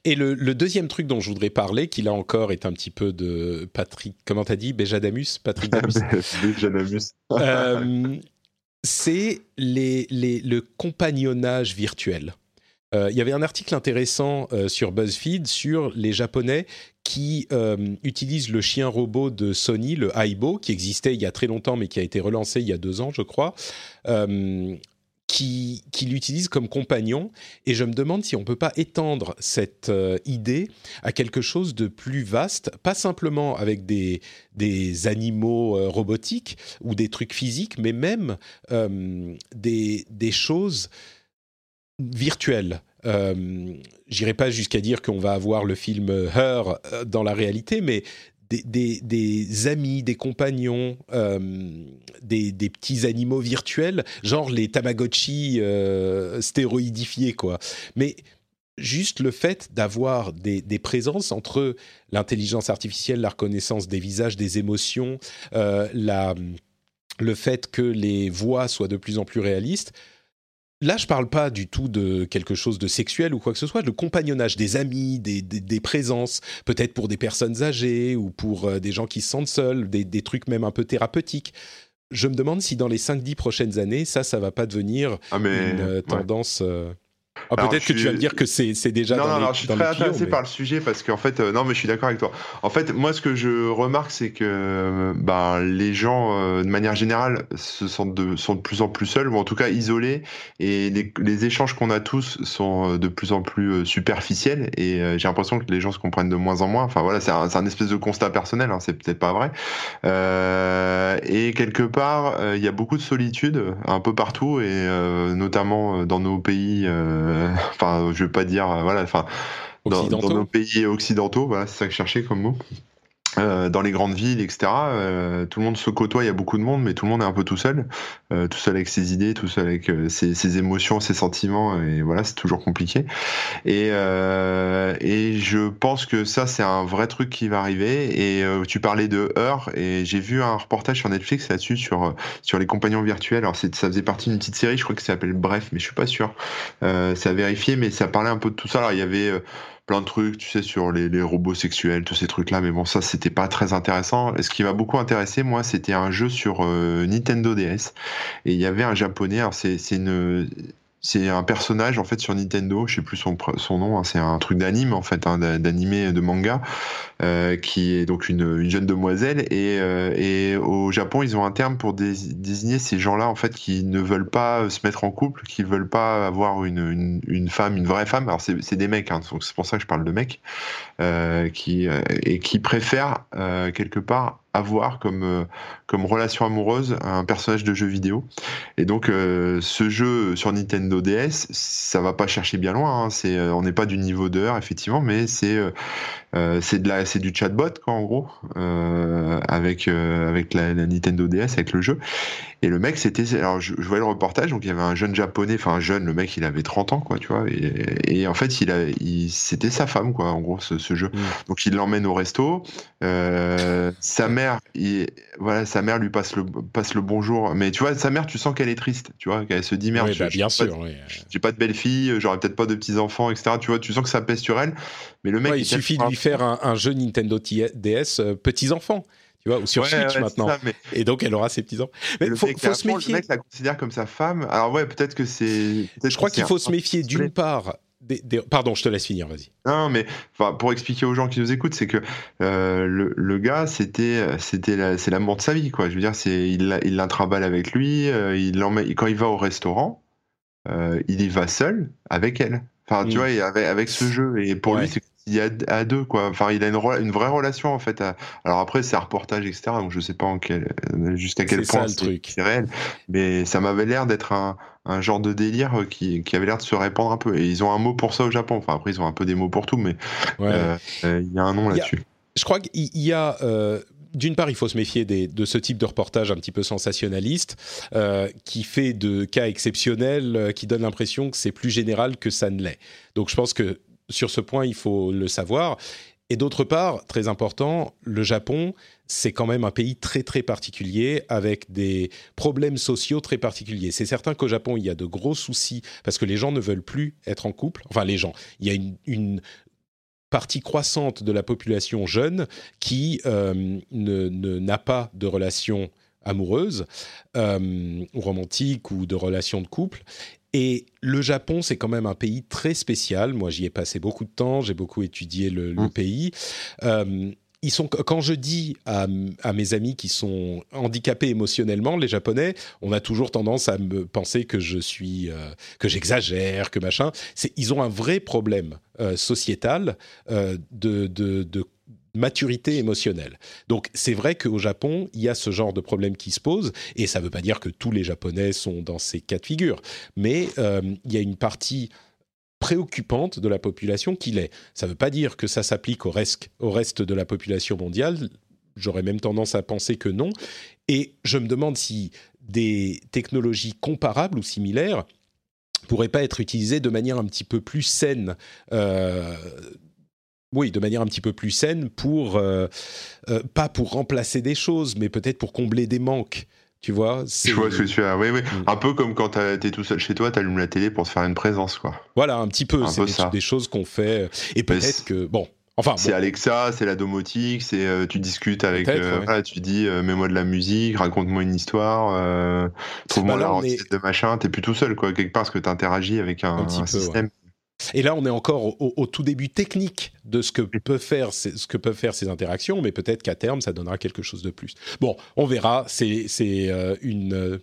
Et le, deuxième truc dont je voudrais parler, qui là encore est un petit peu de Patrick, comment t'as dit Béjadamus Patrick Béjadamus. euh, c'est les, les, le compagnonnage virtuel. Euh, il y avait un article intéressant euh, sur BuzzFeed sur les Japonais qui euh, utilisent le chien robot de Sony, le Aibo, qui existait il y a très longtemps mais qui a été relancé il y a deux ans, je crois, qui, l'utilisent comme compagnon. Et je me demande si on ne peut pas étendre cette euh, idée à quelque chose de plus vaste, pas simplement avec des, des animaux euh, robotiques ou des trucs physiques, mais même euh, des, des, choses virtuelles. J'irai pas jusqu'à dire qu'on va avoir le film Her dans la réalité, mais des, amis, des compagnons, euh, des, petits animaux virtuels, genre les Tamagotchi euh, stéroïdifiés, quoi. Mais juste le fait d'avoir des, présences entre l'intelligence artificielle, la reconnaissance des visages, des émotions, euh, la, le fait que les voix soient de plus en plus réalistes, Là, je parle pas du tout de quelque chose de sexuel ou quoi que ce soit, le compagnonnage des amis, des, présences, peut-être pour des personnes âgées ou pour euh, des gens qui se sentent seuls, des, trucs même un peu thérapeutiques. Je me demande si dans les 5-10 prochaines années, ça, ça va pas devenir ah, une euh, tendance... Euh, ah, peut-être que tu vas me dire que c'est déjà non, dans non, non, je suis très intéressé par le sujet parce qu'en fait, euh, non, mais je suis d'accord avec toi. En fait, moi, ce que je remarque, c'est que euh, ben, les gens, euh, de manière générale, se sentent de, sont de plus en plus seuls, ou en tout cas isolés, et les, les échanges qu'on a tous sont de plus en plus superficiels, et j'ai l'impression que les gens se comprennent de moins en moins. Enfin voilà, c'est un, un, espèce de constat personnel, hein, c'est peut-être pas vrai. et quelque part, il y a beaucoup de solitude un peu partout, et notamment dans nos pays. Euh, enfin, je veux pas dire, euh, voilà, enfin, dans, nos pays occidentaux, voilà, c'est ça que je cherchais comme mot. Euh, dans les grandes villes, etc. tout le monde se côtoie, il y a beaucoup de monde, mais tout le monde est un peu tout seul, tout seul avec ses idées, tout seul avec ses, émotions, ses sentiments, et voilà, c'est toujours compliqué. Et, et je pense que ça, c'est un vrai truc qui va arriver. Et tu parlais de Heure, et j'ai vu un reportage sur Netflix là-dessus sur sur les compagnons virtuels. Alors ça faisait partie d'une petite série, je crois que ça s'appelle Bref, mais je suis pas sûr. Euh, ça a vérifié, mais ça parlait un peu de tout ça. Alors il y avait euh, plein de trucs, tu sais, sur les, robots sexuels, tous ces trucs-là, mais bon, ça c'était pas très intéressant. Et ce qui m'a beaucoup intéressé, moi, c'était un jeu sur euh, Nintendo DS, et il y avait un japonais. Alors c'est une c'est un personnage en fait sur Nintendo, je sais plus son, nom, hein, c'est un truc d'anime en fait, hein, d'animé de manga, euh, qui est donc une, une jeune demoiselle. Et, euh, et, au Japon ils ont un terme pour désigner ces gens-là en fait qui ne veulent pas se mettre en couple, qui veulent pas avoir une, femme, une vraie femme. Alors c'est des mecs, hein, donc c'est pour ça que je parle de mecs, euh, et qui préfèrent quelque part avoir comme, euh, comme relation amoureuse un personnage de jeu vidéo. Et donc, euh, ce jeu sur Nintendo DS, ça va pas chercher bien loin. Hein. C'est, euh, on n'est pas du niveau d'heure, effectivement, mais c'est c'est de la, c'est du chatbot, quoi, en gros, avec avec la, Nintendo DS, avec le jeu. Et le mec, c'était, alors je, voyais le reportage, donc il y avait un jeune japonais, enfin un jeune, le mec, il avait 30 ans, quoi, tu vois. Et, et en fait, il a, il, c'était sa femme, quoi, en gros, ce, ce jeu. Mmh. Donc il l'emmène au resto. sa mère voilà, sa mère lui passe le, passe le bonjour. Mais tu vois, sa mère, tu sens qu'elle est triste, tu vois, qu'elle se dit merde, bah, bien sûr, j'ai pas de belle-fille, j'aurais peut-être pas de petits-enfants, etc. Tu vois, tu sens que ça pèse sur elle. Mais le mec, il suffit de lui faire un, jeu Nintendo DS euh, petits-enfants tu vois, ou sur Switch maintenant. Et donc, elle aura ses petits enfants. Mais il faut, faut se méfier. Le mec la considère comme sa femme. Alors ouais, peut-être que c'est. Je crois qu'il faut se méfier d'une part Pardon, je te laisse finir, vas-y. Non, mais pour expliquer aux gens qui nous écoutent, c'est que euh, le, gars, c'était, c'était, c'est l'amour de sa vie, quoi. Je veux dire, c'est, il, il l'intraballe avec lui. Euh, il quand il va au restaurant, euh, il y va seul avec elle. Enfin, tu mm. vois, avec, avec, ce jeu. Et pour lui, c'est il y a à deux quoi. Enfin, il a une, une vraie relation en fait. Alors après, c'est un reportage etc. Donc je sais pas en quel... jusqu'à quel point c'est réel. Mais ça m'avait l'air d'être un, un genre de délire qui, qui avait l'air de se répandre un peu. Et ils ont un mot pour ça au Japon. Enfin, après, ils ont un peu des mots pour tout, mais il y a un nom là-dessus. Je crois qu'il y a d'une part, il faut se méfier de ce type de reportage un petit peu sensationnaliste, euh, qui fait de cas exceptionnels, euh, qui donne l'impression que c'est plus général que ça ne l'est. Donc je pense que sur ce point, il faut le savoir. Et d'autre part, très important, le Japon, c'est quand même un pays très très particulier avec des problèmes sociaux très particuliers. C'est certain qu'au Japon, il y a de gros soucis parce que les gens ne veulent plus être en couple. Enfin, les gens. Il y a une partie croissante de la population jeune qui euh, n'a pas de relation amoureuse euh, ou romantique ou de relation de couple. Et le Japon, c'est quand même un pays très spécial. Moi, j'y ai passé beaucoup de temps, j'ai beaucoup étudié le, mmh. pays. Euh, ils sont, quand je dis à, mes amis qui sont handicapés émotionnellement, les Japonais, on a toujours tendance à me penser que je suis, euh, que j'exagère, que machin. C'est, ils ont un vrai problème euh, sociétal de, de, de maturité émotionnelle. Donc c'est vrai qu'au Japon, il y a ce genre de problème qui se pose, et ça ne veut pas dire que tous les Japonais sont dans ces cas de figure, mais il y a une partie préoccupante de la population qu'il est. Ça ne veut pas dire que ça s'applique au reste, au reste de la population mondiale. J'aurais même tendance à penser que non. Et je me demande si des technologies comparables ou similaires pourraient pas être utilisées de manière un petit peu plus saine. Euh, oui, de manière un petit peu plus saine pour euh, euh, pas pour remplacer des choses, mais peut-être pour combler des manques. Tu vois Je vois ce que tu as. Oui, oui. Mm. Un peu comme quand t'es tout seul chez toi, t'allumes la télé pour te faire une présence, quoi. Voilà, un petit peu. C'est des, choses qu'on fait. Euh, et peut-être que. Bon. Enfin, c'est Alexa, c'est la domotique, c'est euh, tu discutes avec, euh, tu dis mets-moi de la musique, raconte-moi une histoire, trouve-moi la recette de machin. T'es plus tout seul quoi quelque part parce que t'interagis avec un, un, système. Et là, on est encore au, tout début technique de ce que, peut faire, ce que peuvent faire ces interactions, mais peut-être qu'à terme, ça donnera quelque chose de plus. Bon, on verra. C'est euh, une,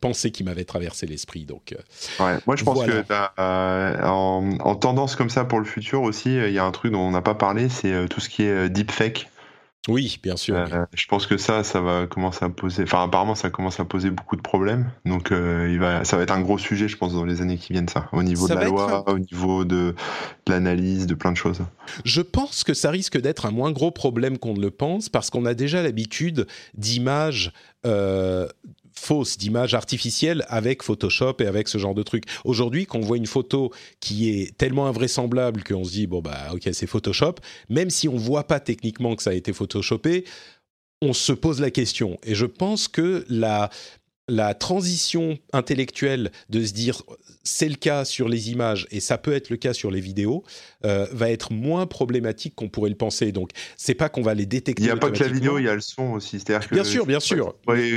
pensée qui m'avait traversé l'esprit. Donc, euh, ouais, moi, je pense que euh, en, tendance comme ça pour le futur aussi, il y a un truc dont on n'a pas parlé, c'est tout ce qui est deepfake. Oui, bien sûr. Euh, je pense que ça, ça va commencer à poser. Enfin, apparemment, ça commence à poser beaucoup de problèmes. Donc, euh, il va, ça va être un gros sujet, je pense, dans les années qui viennent, ça. Au niveau de la loi, au niveau de, l'analyse, de plein de choses. Je pense que ça risque d'être un moins gros problème qu'on ne le pense, parce qu'on a déjà l'habitude d'images euh, fausse d'image artificielle avec Photoshop et avec ce genre de truc. Aujourd'hui, quand on voit une photo qui est tellement invraisemblable qu'on se dit bon bah ok c'est Photoshop, même si on voit pas techniquement que ça a été photoshopé, on se pose la question. Et je pense que la la transition intellectuelle de se dire c'est le cas sur les images et ça peut être le cas sur les vidéos euh, va être moins problématique qu'on pourrait le penser. Donc c'est pas qu'on va les détecter. Il n'y a pas que la vidéo, il y a le son aussi. C'est-à-dire que bien sûr, bien sûr.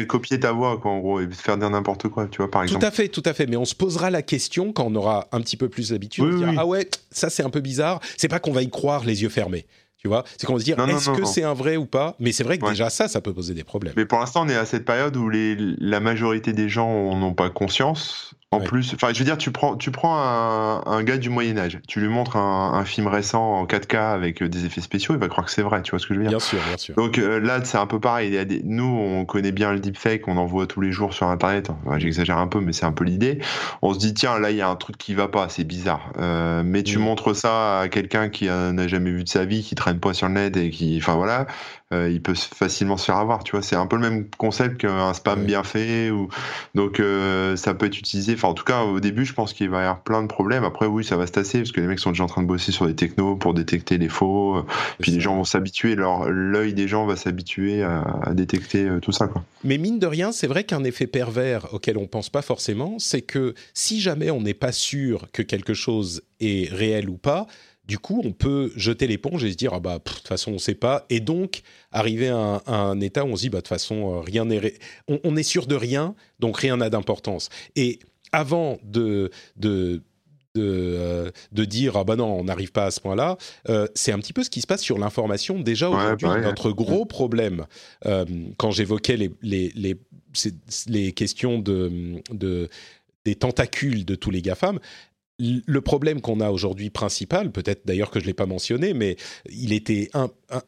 copier ta voix quoi, en gros et faire dire n'importe quoi, tu vois par exemple. Tout à fait, tout à fait. Mais on se posera la question quand on aura un petit peu plus d'habitude. ah ouais, ça c'est un peu bizarre. C'est pas qu'on va y croire les yeux fermés. Tu vois, c'est qu'on va se dire est-ce que c'est un vrai ou pas? Mais c'est vrai que déjà ça, ça peut poser des problèmes. Mais pour l'instant, on est à cette période où les, la majorité des gens n'ont pas conscience en plus, enfin, je veux dire, tu prends, tu prends un, gars du Moyen Âge, tu lui montres un, film récent en 4K avec euh, des effets spéciaux, il va croire que c'est vrai. Tu vois ce que je veux dire? Bien sûr, bien sûr. Donc euh, là, c'est un peu pareil. Il y a des, nous, on connaît bien le deepfake, on en voit tous les jours sur Internet. J'exagère un peu, mais c'est un peu l'idée. On se dit, tiens, là, il y a un truc qui va pas, c'est bizarre. Euh, mais tu mm. montres ça à quelqu'un qui n'a jamais vu de sa vie, qui traîne pas sur le net et qui, enfin voilà, euh, il peut facilement se faire avoir. Tu vois, c'est un peu le même concept qu'un spam bien fait. Ou... Donc ça peut être utilisé. Enfin, en tout cas, au début, je pense qu'il va y avoir plein de problèmes. Après, oui, ça va se tasser parce que les mecs sont déjà en train de bosser sur des technos pour détecter les faux. Puis les gens vont s'habituer. L'œil des gens va s'habituer à, détecter euh, tout ça. Quoi. Mais mine de rien, c'est vrai qu'un effet pervers auquel on pense pas forcément, c'est que si jamais on n'est pas sûr que quelque chose est réel ou pas, du coup, on peut jeter l'éponge et se dire ah bah de toute façon on ne sait pas, et donc arriver à un, état où on se dit bah de toute façon euh, rien n'est, on, est sûr de rien, donc rien n'a d'importance. Et avant de de de, euh, dire ah bah non on n'arrive pas à ce point-là, euh, c'est un petit peu ce qui se passe sur l'information déjà aujourd'hui. Bah notre gros problème quand j'évoquais les, les, les, les questions de, de des tentacules de tous les GAFAM, le problème qu'on a aujourd'hui principal, peut-être d'ailleurs que je ne l'ai pas mentionné, mais il était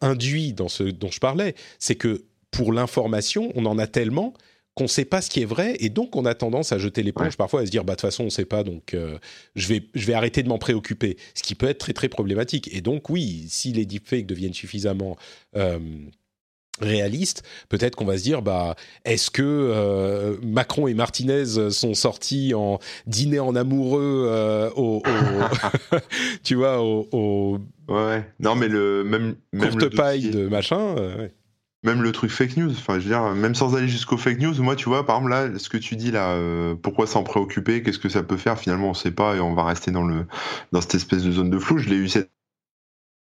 induit dans ce dont je parlais, c'est que pour l'information, on en a tellement qu'on ne sait pas ce qui est vrai et donc on a tendance à jeter l'éponge parfois à se dire bah de toute façon on ne sait pas donc euh, je vais je vais arrêter de m'en préoccuper. Ce qui peut être très très problématique. Et donc oui si les deepfakes deviennent suffisamment euh, réalistes, peut-être qu'on va se dire bah est-ce que euh, Macron et Martinez sont sortis en dîner en amoureux au, tu vois au, ouais non mais le même même courte paille de machin ouais même le truc fake news, enfin, je veux dire, même sans aller jusqu'au fake news, moi, tu vois, par exemple, là, ce que tu dis là, euh, pourquoi s'en préoccuper, qu'est-ce que ça peut faire, finalement, on sait pas et on va rester dans, le, dans cette espèce de zone de flou. Je l'ai eu cette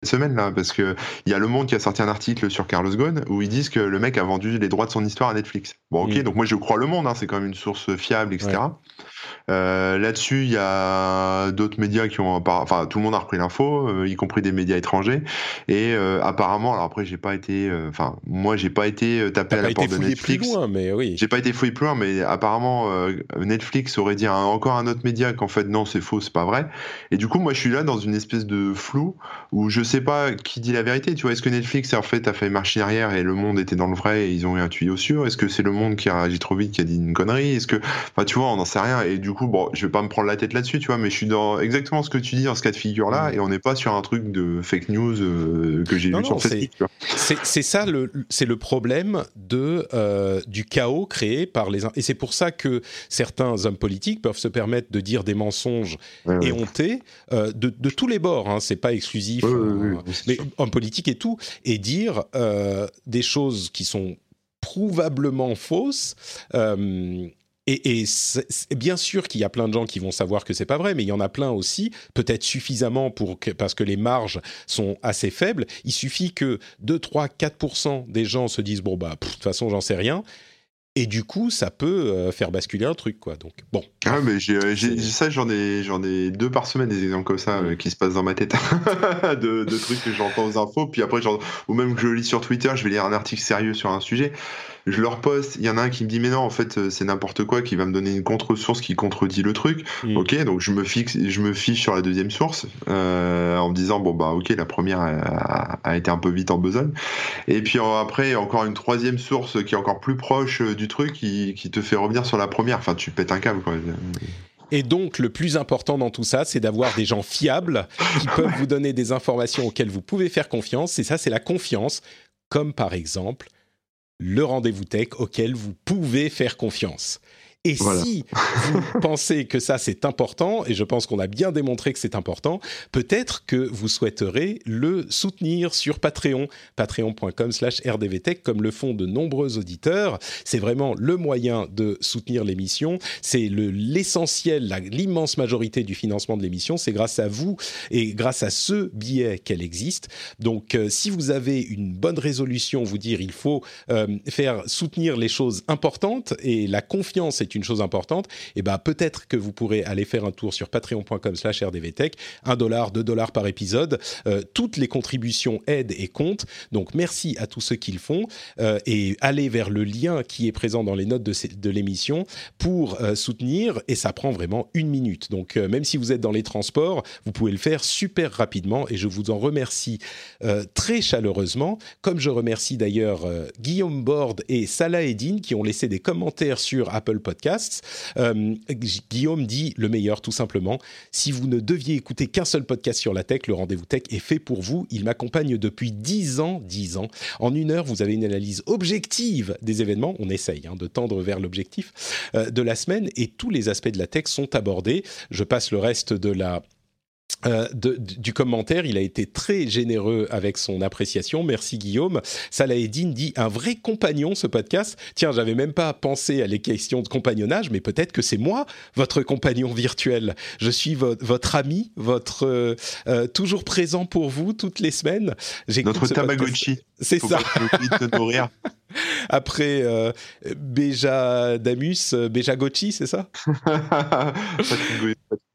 semaine là parce que il y a Le Monde qui a sorti un article sur Carlos Ghosn où ils disent que le mec a vendu les droits de son histoire à Netflix. Bon ok, donc moi je crois Le Monde, hein, c'est quand même une source fiable, etc. Euh, là-dessus, il y a d'autres médias qui ont, enfin, tout le monde a repris l'info, euh, y compris des médias étrangers. Et euh, apparemment, alors après, j'ai pas été, enfin, moi, j'ai pas été tapé à la porte de Netflix. Plus loin, mais oui. J'ai pas été fouillé plus loin, mais apparemment, Netflix aurait dit encore un autre média qu'en fait, non, c'est faux, c'est pas vrai. Et du coup, moi, je suis là dans une espèce de flou où je sais pas qui dit la vérité. Tu vois, est-ce que Netflix en fait a fait marche arrière et le monde était dans le vrai et ils ont eu un tuyau sûr? Est-ce que c'est le monde qui a réagi trop vite qui a dit une connerie? Est-ce que, enfin, tu vois, on n'en sait rien. Et du coup, bon, je vais pas me prendre la tête là-dessus, tu vois, mais je suis dans exactement ce que tu dis dans ce cas de figure-là, mm. et on n'est pas sur un truc de fake news euh, que j'ai vu sur Facebook. C'est ça, c'est le problème de euh, du chaos créé par les et c'est pour ça que certains hommes politiques peuvent se permettre de dire des mensonges éhontés euh, de, de, tous les bords. Hein, c'est pas exclusif, mais hommes politiques et tout, et dire des choses qui sont prouvablement fausses. Et, bien sûr qu'il y a plein de gens qui vont savoir que c'est pas vrai, mais il y en a plein aussi, peut-être suffisamment pour parce que les marges sont assez faibles. Il suffit que 2, 3, 4% des gens se disent bon bah de toute façon j'en sais rien. Et du coup, ça peut euh, faire basculer un truc, quoi. Donc, bon. Ah, mais j'ai, ça, j'en ai, j'en ai deux par semaine des exemples comme ça euh, qui se passent dans ma tête, de, de, trucs que j'entends aux infos. Puis après, genre, ou même que je lis sur Twitter, je vais lire un article sérieux sur un sujet je leur poste, il y en a un qui me dit mais non en fait euh, c'est n'importe quoi, qui va me donner une contre-source qui contredit le truc. Mm. Ok, donc je me fixe, je me fiche sur la deuxième source euh, en me disant bon bah ok la première a, été un peu vite en besogne. Et puis après encore une troisième source qui est encore plus proche euh, du truc qui, qui te fait revenir sur la première. Enfin tu pètes un câble quoi. Et donc, le plus important dans tout ça, c'est d'avoir des gens fiables qui peuvent vous donner des informations auxquelles vous pouvez faire confiance. Et ça, c'est la confiance, comme par exemple le rendez-vous tech auquel vous pouvez faire confiance. Et si vous pensez que ça c'est important, et je pense qu'on a bien démontré que c'est important, peut-être que vous souhaiterez le soutenir sur Patreon, patreon.com slash rdvtech, comme le font de nombreux auditeurs. C'est vraiment le moyen de soutenir l'émission. C'est l'essentiel, l'immense majorité du financement de l'émission. C'est grâce à vous et grâce à ce billet qu'elle existe. Donc euh, si vous avez une bonne résolution, vous dire il faut euh, faire soutenir les choses importantes et la confiance est une chose importante, et eh ben peut-être que vous pourrez aller faire un tour sur patreon.com/slash rdvtech, 1 dollar, 2 dollars par épisode. Euh, toutes les contributions aident et comptent. Donc merci à tous ceux qui le font euh, et allez vers le lien qui est présent dans les notes de, l'émission pour euh, soutenir et ça prend vraiment une minute. Donc même si vous êtes dans les transports, vous pouvez le faire super rapidement et je vous en remercie très chaleureusement, comme je remercie d'ailleurs Guillaume Borde et Salah Eddin qui ont laissé des commentaires sur Apple Podcast euh, Guillaume dit le meilleur, tout simplement. Si vous ne deviez écouter qu'un seul podcast sur la tech, le rendez-vous tech est fait pour vous. Il m'accompagne depuis 10 ans, 10 ans. En une heure, vous avez une analyse objective des événements. On essaye hein, de tendre vers l'objectif euh, de la semaine et tous les aspects de la tech sont abordés. Je passe le reste de la euh, du commentaire, il a été très généreux avec son appréciation. Merci Guillaume. Salah Eddin dit un vrai compagnon ce podcast. Tiens, j'avais même pas pensé à les questions de compagnonnage, mais peut-être que c'est moi votre compagnon virtuel. Je suis votre ami, votre euh, euh, toujours présent pour vous toutes les semaines. Notre Tamagotchi. C'est ça. Après Beja Damus, Beja Gochi, c'est ça?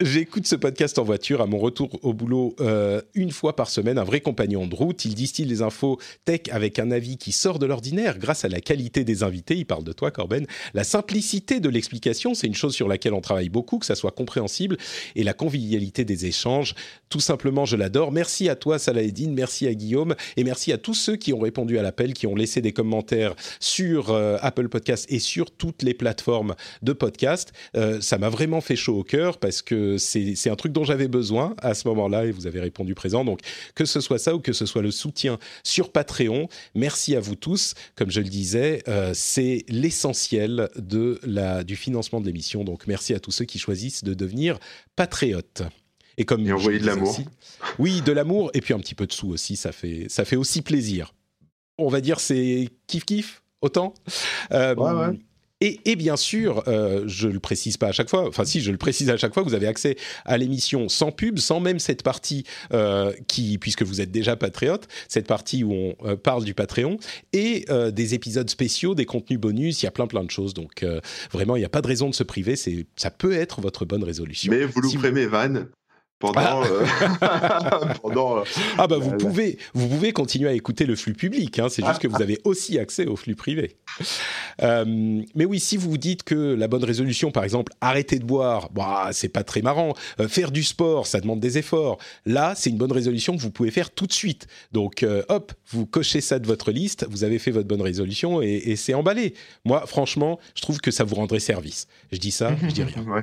J'écoute ce podcast en voiture à mon retour au boulot euh, une fois par semaine, un vrai compagnon de route. Il distille les infos tech avec un avis qui sort de l'ordinaire grâce à la qualité des invités. Il parle de toi, Corben. La simplicité de l'explication, c'est une chose sur laquelle on travaille beaucoup, que ça soit compréhensible, et la convivialité des échanges. Tout simplement, je l'adore. Merci à toi, Salahedine. Merci à Guillaume. Et merci à tous ceux qui ont répondu à l'appel, qui ont laissé des commentaires sur euh, Apple Podcast et sur toutes les plateformes de podcast. Euh, ça m'a vraiment fait chaud au cœur parce que c'est un truc dont j'avais besoin à ce moment-là et vous avez répondu présent. Donc, que ce soit ça ou que ce soit le soutien sur Patreon, merci à vous tous. Comme je le disais, euh, c'est l'essentiel de la, du financement de l'émission. Donc, merci à tous ceux qui choisissent de devenir patriotes. Et comme envoyer de l'amour. Oui, de l'amour et puis un petit peu de sous aussi, ça fait, ça fait aussi plaisir. On va dire c'est kiff kiff autant. Euh, ouais, ouais. Et, bien sûr, euh, je le précise pas à chaque fois, enfin si, je le précise à chaque fois, vous avez accès à l'émission sans pub, sans même cette partie euh, qui, puisque vous êtes déjà patriote, cette partie où on euh, parle du Patreon, et des épisodes spéciaux, des contenus bonus, il y a plein plein de choses. Donc vraiment, il n'y a pas de raison de se priver, c'est, ça peut être votre bonne résolution. Mais vous louperez mes vannes pendant, ah. Euh, pendant euh, ah bah vous pouvez vous pouvez continuer à écouter le flux public hein, c'est juste que vous avez aussi accès au flux privé. Euh, mais oui si vous vous dites que la bonne résolution par exemple arrêter de boire bah c'est pas très marrant. Faire du sport ça demande des efforts. Là c'est une bonne résolution que vous pouvez faire tout de suite. Donc hop vous cochez ça de votre liste vous avez fait votre bonne résolution et, et c'est emballé. Moi franchement je trouve que ça vous rendrait service. Je dis ça je dis rien. Ouais.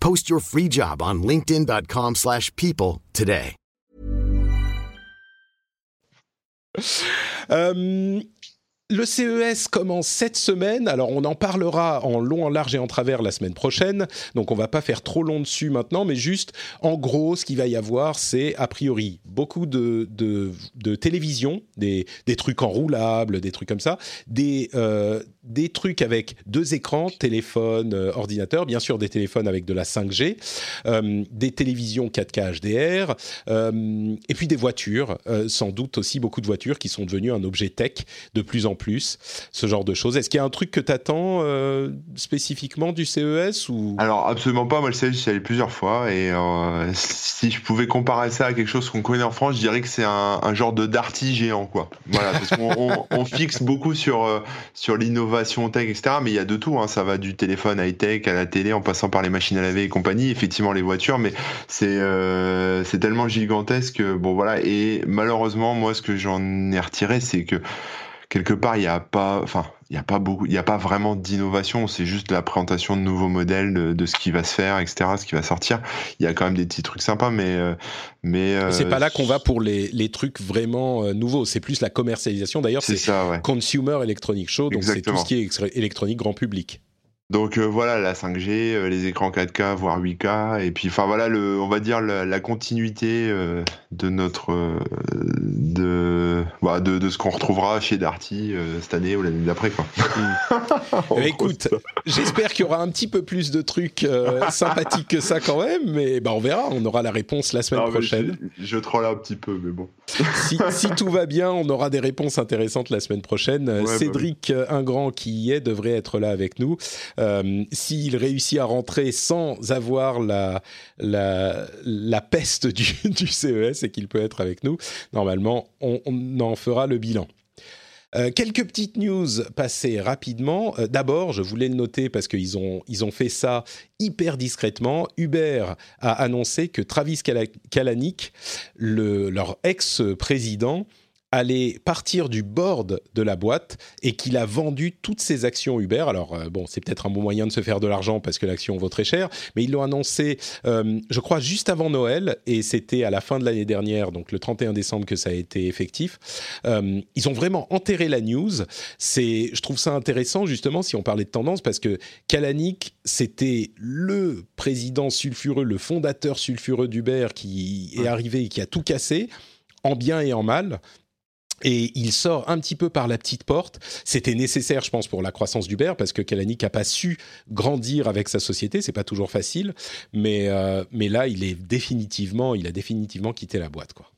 Post your free job on linkedin.com/people today. Um, Le CES commence cette semaine, alors on en parlera en long, en large et en travers la semaine prochaine, donc on va pas faire trop long dessus maintenant, mais juste en gros ce qu'il va y avoir c'est a priori beaucoup de, de, télévision, des, des, trucs enroulables, des trucs comme ça, des, euh, des trucs avec deux écrans, téléphone, euh, ordinateur, bien sûr des téléphones avec de la 5G, euh, des télévisions 4K HDR, euh, et puis des voitures, sans doute aussi beaucoup de voitures qui sont devenues un objet tech de plus en plus, ce genre de choses. Est-ce qu'il y a un truc que tu attends spécifiquement du CES ou? Alors absolument pas, moi le CES j'y allé plusieurs fois et si je pouvais comparer ça à quelque chose qu'on connaît en France, je dirais que c'est un, genre de Darty géant quoi. Voilà, parce qu'on on, on fixe beaucoup sur, sur l'innovation tech, etc. Mais il y a de tout, hein. ça va du téléphone high-tech à la télé en passant par les machines à laver et compagnie, effectivement les voitures, mais c'est euh, tellement gigantesque, bon voilà, et malheureusement moi ce que j'en ai retiré c'est que quelque part, il n'y a pas, enfin, il n'y a pas beaucoup, il n'y a pas vraiment d'innovation. C'est juste la présentation de nouveaux modèles, de, de, ce qui va se faire, etc., ce qui va sortir. Il y a quand même des petits trucs sympas, mais, euh, mais. Euh, c'est pas là qu'on va pour les, les trucs vraiment euh, nouveaux. C'est plus la commercialisation. D'ailleurs, c'est ouais. Consumer Electronic Show, donc c'est tout ce qui est électronique grand public. Donc euh, voilà, la 5G, euh, les écrans 4K, voire 8K, et puis enfin voilà, le, on va dire la, la continuité euh, de notre de, bah, de, de ce qu'on retrouvera chez Darty cette année ou l'année d'après quoi. eh écoute, j'espère qu'il y aura un petit peu plus de trucs sympathiques que ça quand même, mais bah on verra, on aura la réponse la semaine non, prochaine. Je, je troll un petit peu, mais bon. si, si, tout va bien, on aura des réponses intéressantes la semaine prochaine. Ouais, Cédric bah oui. Ingrand qui y est devrait être là avec nous. Euh, s'il réussit à rentrer sans avoir la, la, peste du, CES et qu'il peut être avec nous, normalement, on, en fera le bilan. Euh, quelques petites news passées rapidement. Euh, d'abord, je voulais le noter parce qu'ils ont, ils ont fait ça hyper discrètement. Uber a annoncé que Travis Kalanick, le, leur ex-président, allait partir du board de la boîte et qu'il a vendu toutes ses actions Uber. Alors euh, bon, c'est peut-être un bon moyen de se faire de l'argent parce que l'action vaut très cher, mais ils l'ont annoncé, euh, je crois, juste avant Noël et c'était à la fin de l'année dernière, donc le 31 décembre que ça a été effectif. Euh, ils ont vraiment enterré la news. C'est, je trouve ça intéressant justement si on parlait de tendance parce que Kalanick, c'était le président sulfureux, le fondateur sulfureux d'Uber qui est arrivé et qui a tout cassé en bien et en mal. Et il sort un petit peu par la petite porte. C'était nécessaire, je pense, pour la croissance d'Uber, parce que Kalanick n'a pas su grandir avec sa société. C'est pas toujours facile, mais euh, mais là, il est définitivement, il a définitivement quitté la boîte, quoi.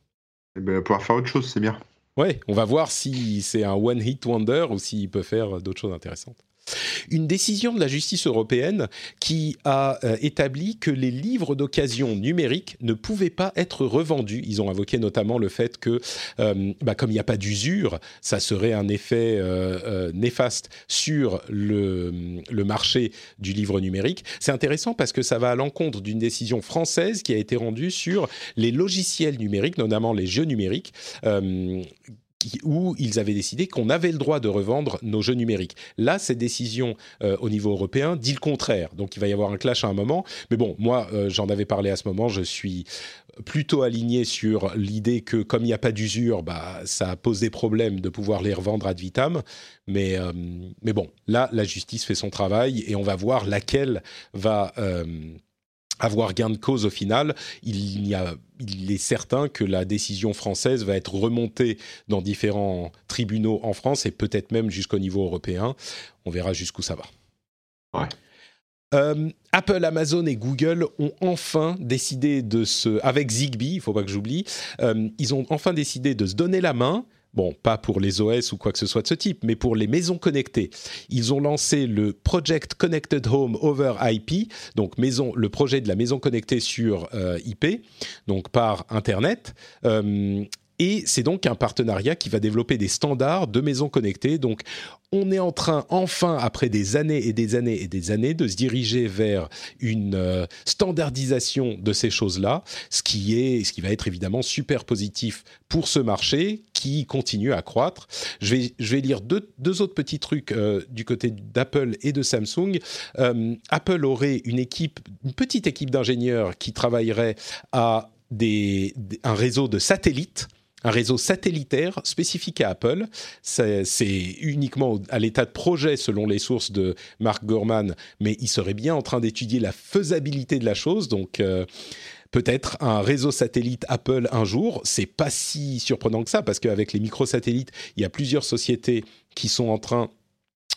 Et eh ben, pouvoir faire autre chose, c'est bien. Ouais, on va voir si c'est un one hit wonder ou s'il peut faire d'autres choses intéressantes. Une décision de la justice européenne qui a euh, établi que les livres d'occasion numériques ne pouvaient pas être revendus. Ils ont invoqué notamment le fait que, euh, bah, comme il n'y a pas d'usure, ça serait un effet euh, néfaste sur le, le, marché du livre numérique. C'est intéressant parce que ça va à l'encontre d'une décision française qui a été rendue sur les logiciels numériques, notamment les jeux numériques où ils avaient décidé qu'on avait le droit de revendre nos jeux numériques. Là, cette décision euh, au niveau européen dit le contraire. Donc il va y avoir un clash à un moment. Mais bon, moi, euh, j'en avais parlé à ce moment. Je suis plutôt aligné sur l'idée que comme il n'y a pas d'usure, bah, ça pose des problèmes de pouvoir les revendre ad vitam. Mais, euh, mais bon, là, la justice fait son travail et on va voir laquelle va avoir gain de cause au final, il, y a, il est certain que la décision française va être remontée dans différents tribunaux en France et peut-être même jusqu'au niveau européen. On verra jusqu'où ça va. Euh, Apple, Amazon et Google ont enfin décidé de se, avec Zigbee, il faut pas que j'oublie, euh, ils ont enfin décidé de se donner la main Bon, pas pour les OS ou quoi que ce soit de ce type, mais pour les maisons connectées. Ils ont lancé le Project Connected Home over IP, donc maison, le projet de la maison connectée sur euh, IP, donc par Internet. Euh, et c'est donc un partenariat qui va développer des standards de maisons connectées. Donc, on est en train, enfin, après des années et des années et des années, de se diriger vers une euh, standardisation de ces choses-là, ce qui est, ce qui va être évidemment super positif pour ce marché qui continue à croître. Je vais, je vais lire deux, deux autres petits trucs euh, du côté d'Apple et de Samsung. Euh, Apple aurait une équipe, une petite équipe d'ingénieurs qui travaillerait à des, un réseau de satellites un réseau satellitaire spécifique à Apple. C'est uniquement à l'état de projet selon les sources de Mark Gurman, mais il serait bien en train d'étudier la faisabilité de la chose. Donc euh, peut-être un réseau satellite Apple un jour. C'est pas si surprenant que ça parce qu'avec les microsatellites, il y a plusieurs sociétés qui sont en train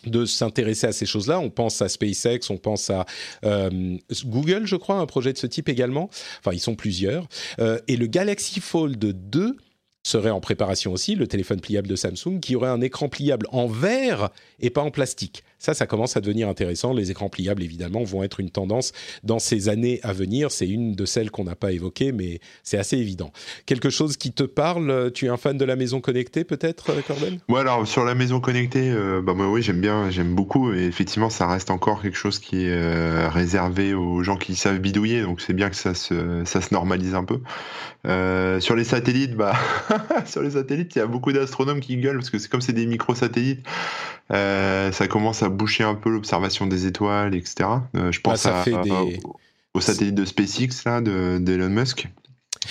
de s'intéresser à ces choses-là. On pense à SpaceX, on pense à euh, Google, je crois, un projet de ce type également. Enfin, ils sont plusieurs. Euh, et le Galaxy Fold 2 serait en préparation aussi, le téléphone pliable de Samsung, qui aurait un écran pliable en verre et pas en plastique. Ça, ça commence à devenir intéressant. Les écrans pliables, évidemment, vont être une tendance dans ces années à venir. C'est une de celles qu'on n'a pas évoquées, mais c'est assez évident. Quelque chose qui te parle Tu es un fan de la maison connectée, peut-être, euh, Corben? Ouais, alors sur la maison connectée, euh, bah oui, j'aime bien, j'aime beaucoup. Et effectivement, ça reste encore quelque chose qui est euh, réservé aux gens qui savent bidouiller. Donc c'est bien que ça se, ça se normalise un peu. sur les satellites, bah, sur les satellites, il y a beaucoup d'astronomes qui gueulent parce que c'est comme c'est des micro-satellites. ça commence à boucher un peu l'observation des étoiles, etc. Euh, je pense à, au satellite de SpaceX là, d'Elon Musk.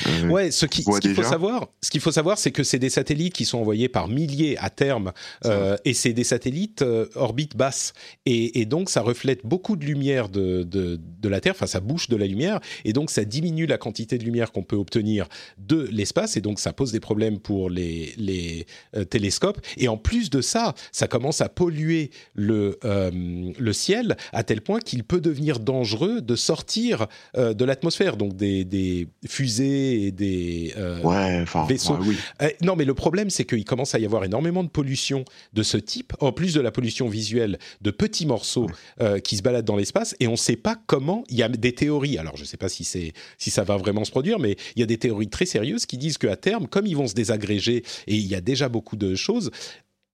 Euh, ouais, ce qu'il faut savoir, ce qu'il faut savoir, c'est que c'est des satellites qui sont envoyés par milliers à terme, euh, et c'est des satellites euh, orbite basse, et, donc ça reflète beaucoup de lumière de, de, la Terre, enfin ça bouche de la lumière, et donc ça diminue la quantité de lumière qu'on peut obtenir de l'espace, et donc ça pose des problèmes pour les, les télescopes. Et en plus de ça, ça commence à polluer le le ciel à tel point qu'il peut devenir dangereux de sortir de l'atmosphère, donc des, des fusées et des euh, vaisseaux. Eh, non, mais le problème, c'est qu'il commence à y avoir énormément de pollution de ce type, en plus de la pollution visuelle de petits morceaux euh, qui se baladent dans l'espace, et on ne sait pas comment. Il y a des théories, alors je ne sais pas si, si ça va vraiment se produire, mais il y a des théories très sérieuses qui disent qu'à terme, comme ils vont se désagréger, et il y a déjà beaucoup de choses,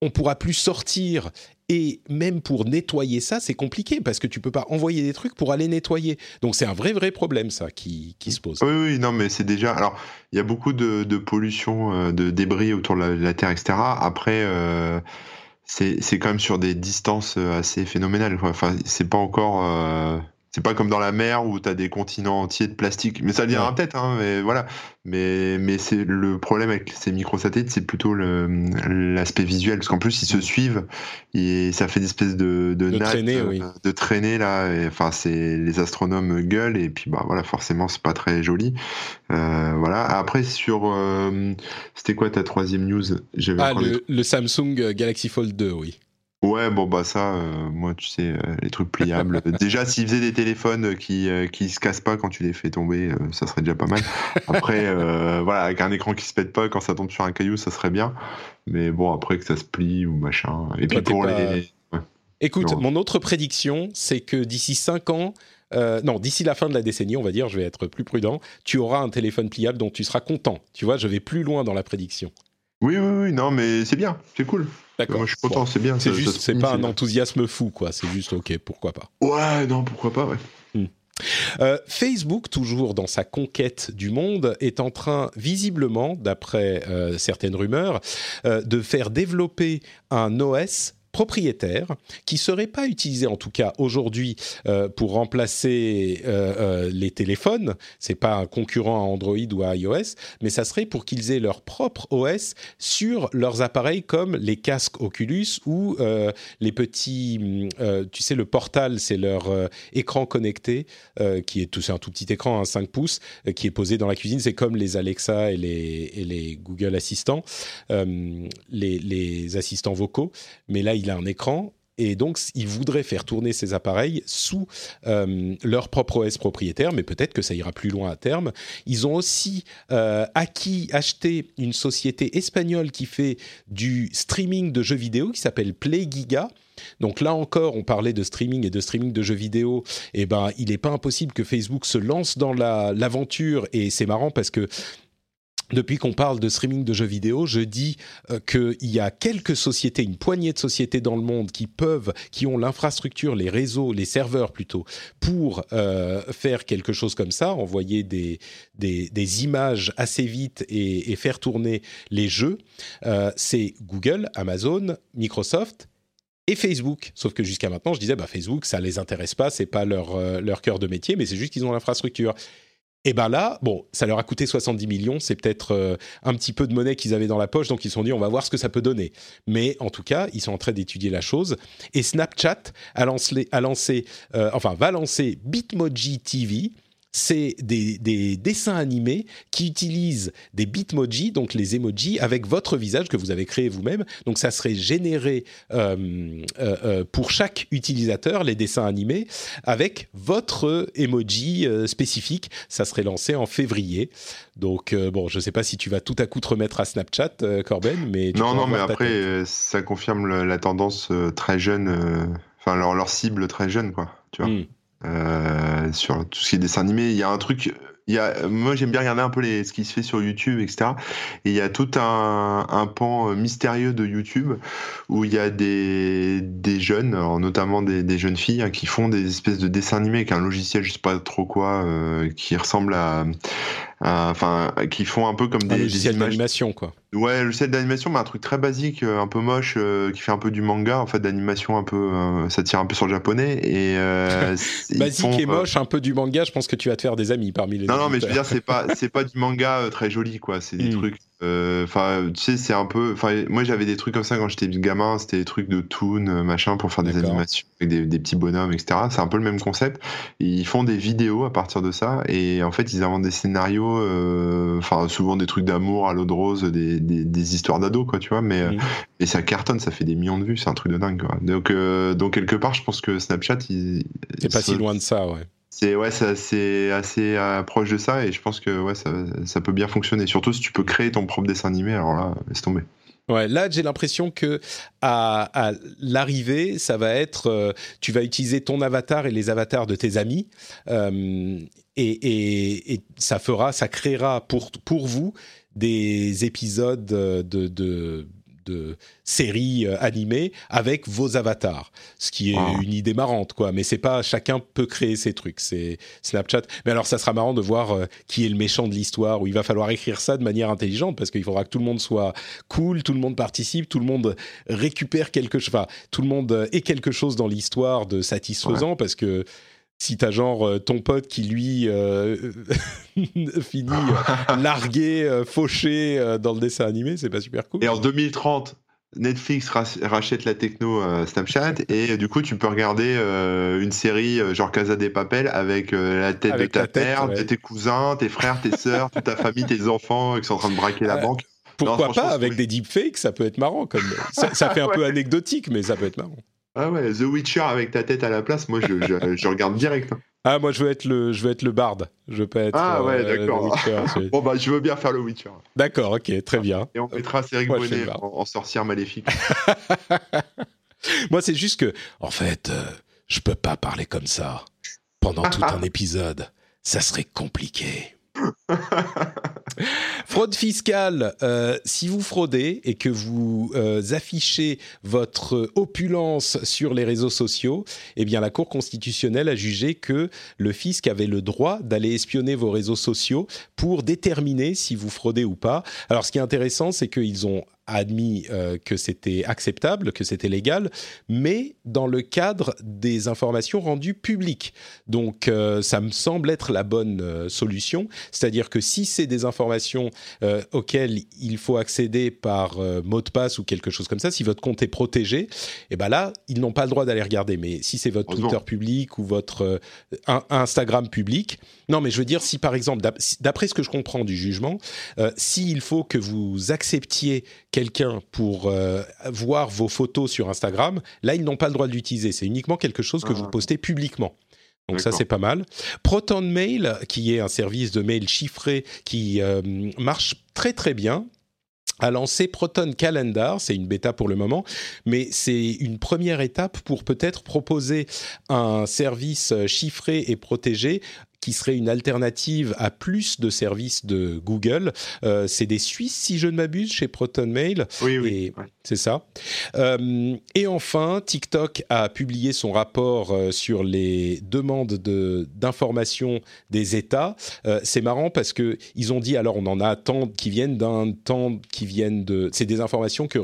on pourra plus sortir et même pour nettoyer ça, c'est compliqué parce que tu peux pas envoyer des trucs pour aller nettoyer. Donc c'est un vrai vrai problème ça qui, qui se pose. Oui, oui, non, mais c'est déjà. Alors, il y a beaucoup de, pollution, euh, de débris autour de la, Terre, etc. Après, euh, c'est quand même sur des distances euh, assez phénoménales. Enfin, c'est pas encore. C'est pas comme dans la mer où tu as des continents entiers de plastique. Mais ça viendra peut-être, hein, mais voilà. Mais, mais c'est le problème avec ces microsatellites, c'est plutôt l'aspect visuel. Parce qu'en plus, ils se suivent et ça fait des espèces de, de, de traîner, euh, de traîner là. enfin, c'est les astronomes gueulent et puis bah voilà, forcément, c'est pas très joli. Euh, voilà. Après, sur. Euh, c'était quoi ta troisième news? Ah, le, le Samsung Galaxy Fold 2, oui. Ouais, bon bah ça, euh, moi tu sais, euh, les trucs pliables. déjà, s'ils faisaient des téléphones qui euh, qui se cassent pas quand tu les fais tomber, ça serait déjà pas mal. Après, voilà, avec un écran qui se pète pas quand ça tombe sur un caillou, ça serait bien. Mais bon, après que ça se plie ou machin. Et puis pour les. Écoute, mon autre prédiction, c'est que d'ici 5 ans, non, d'ici la fin de la décennie, on va dire, je vais être plus prudent, tu auras un téléphone pliable dont tu seras content. Tu vois, je vais plus loin dans la prédiction. Oui, oui, oui, non, mais c'est bien, c'est cool. D'accord. Moi, je suis content, c'est bien. C'est juste, c'est pas un enthousiasme fou, quoi. C'est juste, ok, pourquoi pas. Ouais, non, pourquoi pas, ouais. Hmm. Euh, Facebook, toujours dans sa conquête du monde, est en train, visiblement, d'après euh, certaines rumeurs, euh, de faire développer un OS propriétaire qui serait pas utilisé en tout cas aujourd'hui euh, pour remplacer euh, euh, les téléphones. C'est pas un concurrent à Android ou à iOS, mais ça serait pour qu'ils aient leur propre OS sur leurs appareils comme les casques Oculus ou les petits, tu sais, le portal, c'est leur écran connecté qui est tout, c'est un tout petit écran, un 5 pouces, qui est posé dans la cuisine. C'est comme les Alexa et les, Google Assistants, les, les assistants vocaux, mais là il a un écran et donc ils voudraient faire tourner ces appareils sous euh, leur propre OS propriétaire, mais peut-être que ça ira plus loin à terme. Ils ont aussi euh, acquis, acheté une société espagnole qui fait du streaming de jeux vidéo qui s'appelle PlayGiga. Donc là encore, on parlait de streaming et de streaming de jeux vidéo. Et eh ben, il n'est pas impossible que Facebook se lance dans l'aventure. et c'est marrant parce que depuis qu'on parle de streaming de jeux vidéo, je dis euh, qu'il y a quelques sociétés, une poignée de sociétés dans le monde qui peuvent, qui ont l'infrastructure, les réseaux, les serveurs plutôt, pour euh, faire quelque chose comme ça, envoyer des, des, images assez vite et, faire tourner les jeux. Euh, c'est Google, Amazon, Microsoft et Facebook. Sauf que jusqu'à maintenant, je disais, bah, Facebook, ça les intéresse pas, c'est pas leur, leur cœur de métier, mais c'est juste qu'ils ont l'infrastructure. Et ben là, bon, ça leur a coûté 70 millions, c'est peut-être euh, un petit peu de monnaie qu'ils avaient dans la poche, donc ils se sont dit on va voir ce que ça peut donner. Mais en tout cas, ils sont en train d'étudier la chose. Et Snapchat a lancé, a lancé euh, va lancer Bitmoji TV, c'est des, dessins animés qui utilisent des bitmojis, donc les emojis, avec votre visage que vous avez créé vous-même. Donc ça serait généré euh, euh, euh, pour chaque utilisateur, les dessins animés, avec votre emoji spécifique. Ça serait lancé en février. Donc bon, je ne sais pas si tu vas tout à coup te remettre à Snapchat, Corben, mais... non, non, mais après, ça confirme la tendance très jeune, enfin leur, cible très jeune, quoi. Tu vois. Hmm. Euh, sur tout ce qui est dessin animé. Il y a un truc, il y a, moi j'aime bien regarder un peu les, ce qui se fait sur YouTube, etc. Et il y a tout un, un pan mystérieux de YouTube où il y a des, des jeunes, notamment des, des, jeunes filles, hein, qui font des espèces de dessins animés avec un logiciel, je sais pas trop quoi, euh, qui ressemble à, enfin, qui font un peu comme des, des images d'animation, quoi. Ouais, le set d'animation, mais un truc très basique, euh, un peu moche, euh, qui fait un peu du manga, en fait, d'animation un peu, euh, ça tire un peu sur le japonais et basique et moche, un peu du manga. Je pense que tu vas te faire des amis parmi les. Non, non, mais je veux dire, c'est pas, c'est pas du manga très joli, quoi. C'est des hmm. trucs euh, enfin, tu sais, c'est un peu. Enfin, moi, j'avais des trucs comme ça quand j'étais gamin. C'était des trucs de toon, euh, machin, pour faire des animations avec des, petits bonhommes, etc. C'est un peu le même concept. Ils font des vidéos à partir de ça, et en fait, ils inventent des scénarios. Euh, enfin, souvent des trucs d'amour à l'eau de rose, des, des, histoires d'ados, quoi, tu vois. Mais mmh. et ça cartonne, ça fait des millions de vues. C'est un truc de dingue, quoi. Donc, donc quelque part, je pense que Snapchat, il. C'est pas si loin de ça, ouais c'est ouais, c'est assez euh, proche de ça et je pense que ouais, ça, peut bien fonctionner. Surtout si tu peux créer ton propre dessin animé, alors là, laisse tomber. Ouais, là j'ai l'impression que à, l'arrivée, ça va être, euh, tu vas utiliser ton avatar et les avatars de tes amis, euh, et, ça fera, ça créera pour pour vous des épisodes de, de de séries euh, animées avec vos avatars, ce qui est une idée marrante, quoi. Mais c'est pas chacun peut créer ses trucs, c'est Snapchat. Mais alors, ça sera marrant de voir euh, qui est le méchant de l'histoire, où il va falloir écrire ça de manière intelligente, parce qu'il faudra que tout le monde soit cool, tout le monde participe, tout le monde récupère quelque chose, enfin, tout le monde ait quelque chose dans l'histoire de satisfaisant, parce que si t'as genre euh, ton pote qui lui euh, finit euh, largué, fauché dans le dessin animé, c'est pas super cool. Et en 2030, Netflix rachète la techno Snapchat et du coup tu peux regarder une série genre Casa des Papel avec la tête de ta mère, de tes cousins, tes frères, tes sœurs, toute ta famille, tes enfants qui sont en train de braquer la banque. Pourquoi pas avec des deepfakes, ça peut être marrant comme ça, fait un peu anecdotique mais ça peut être marrant. Ah ouais, The Witcher avec ta tête à la place, moi je, je, regarde direct. Hein. Ah moi je veux être le je veux être le bard, je veux pas être Ah ouais, euh, d'accord. bon bah je veux bien faire le Witcher. D'accord, OK, très bien. Et on mettra Cédric Bonnet en, sorcière maléfique. moi c'est juste que en fait, euh, je peux pas parler comme ça pendant tout un épisode. Ça serait compliqué. Fraude fiscale, euh, si vous fraudez et que vous euh, affichez votre opulence sur les réseaux sociaux, eh bien la Cour constitutionnelle a jugé que le fisc avait le droit d'aller espionner vos réseaux sociaux pour déterminer si vous fraudez ou pas. Alors ce qui est intéressant, c'est qu'ils ont admis euh, que c'était acceptable, que c'était légal, mais dans le cadre des informations rendues publiques. Donc euh, ça me semble être la bonne euh, solution, c'est-à-dire que si c'est des informations auxquelles il faut accéder par mot de passe ou quelque chose comme ça, si votre compte est protégé, et eh ben là, ils n'ont pas le droit d'aller regarder. Mais si c'est votre Twitter public ou votre Instagram public, non, mais je veux dire, si par exemple, d'après ce que je comprends du jugement, s'il faut que vous acceptiez quelqu'un pour euh, voir vos photos sur Instagram, là, ils n'ont pas le droit de l'utiliser. C'est uniquement quelque chose que vous ah. postez publiquement. Donc ça, c'est pas mal. Proton Mail, qui est un service de mail chiffré qui euh, marche très très bien, a lancé Proton Calendar, c'est une bêta pour le moment, mais c'est une première étape pour peut-être proposer un service chiffré et protégé qui serait une alternative à plus de services de Google. Euh, c'est des Suisses, si je ne m'abuse, chez Proton Mail. Oui, oui. C'est ça. Euh, et enfin, TikTok a publié son rapport euh, sur les demandes d'informations des États. c'est marrant parce que ils ont dit, alors on en a tant qui viennent d'un temps qui viennent de... C'est des informations que,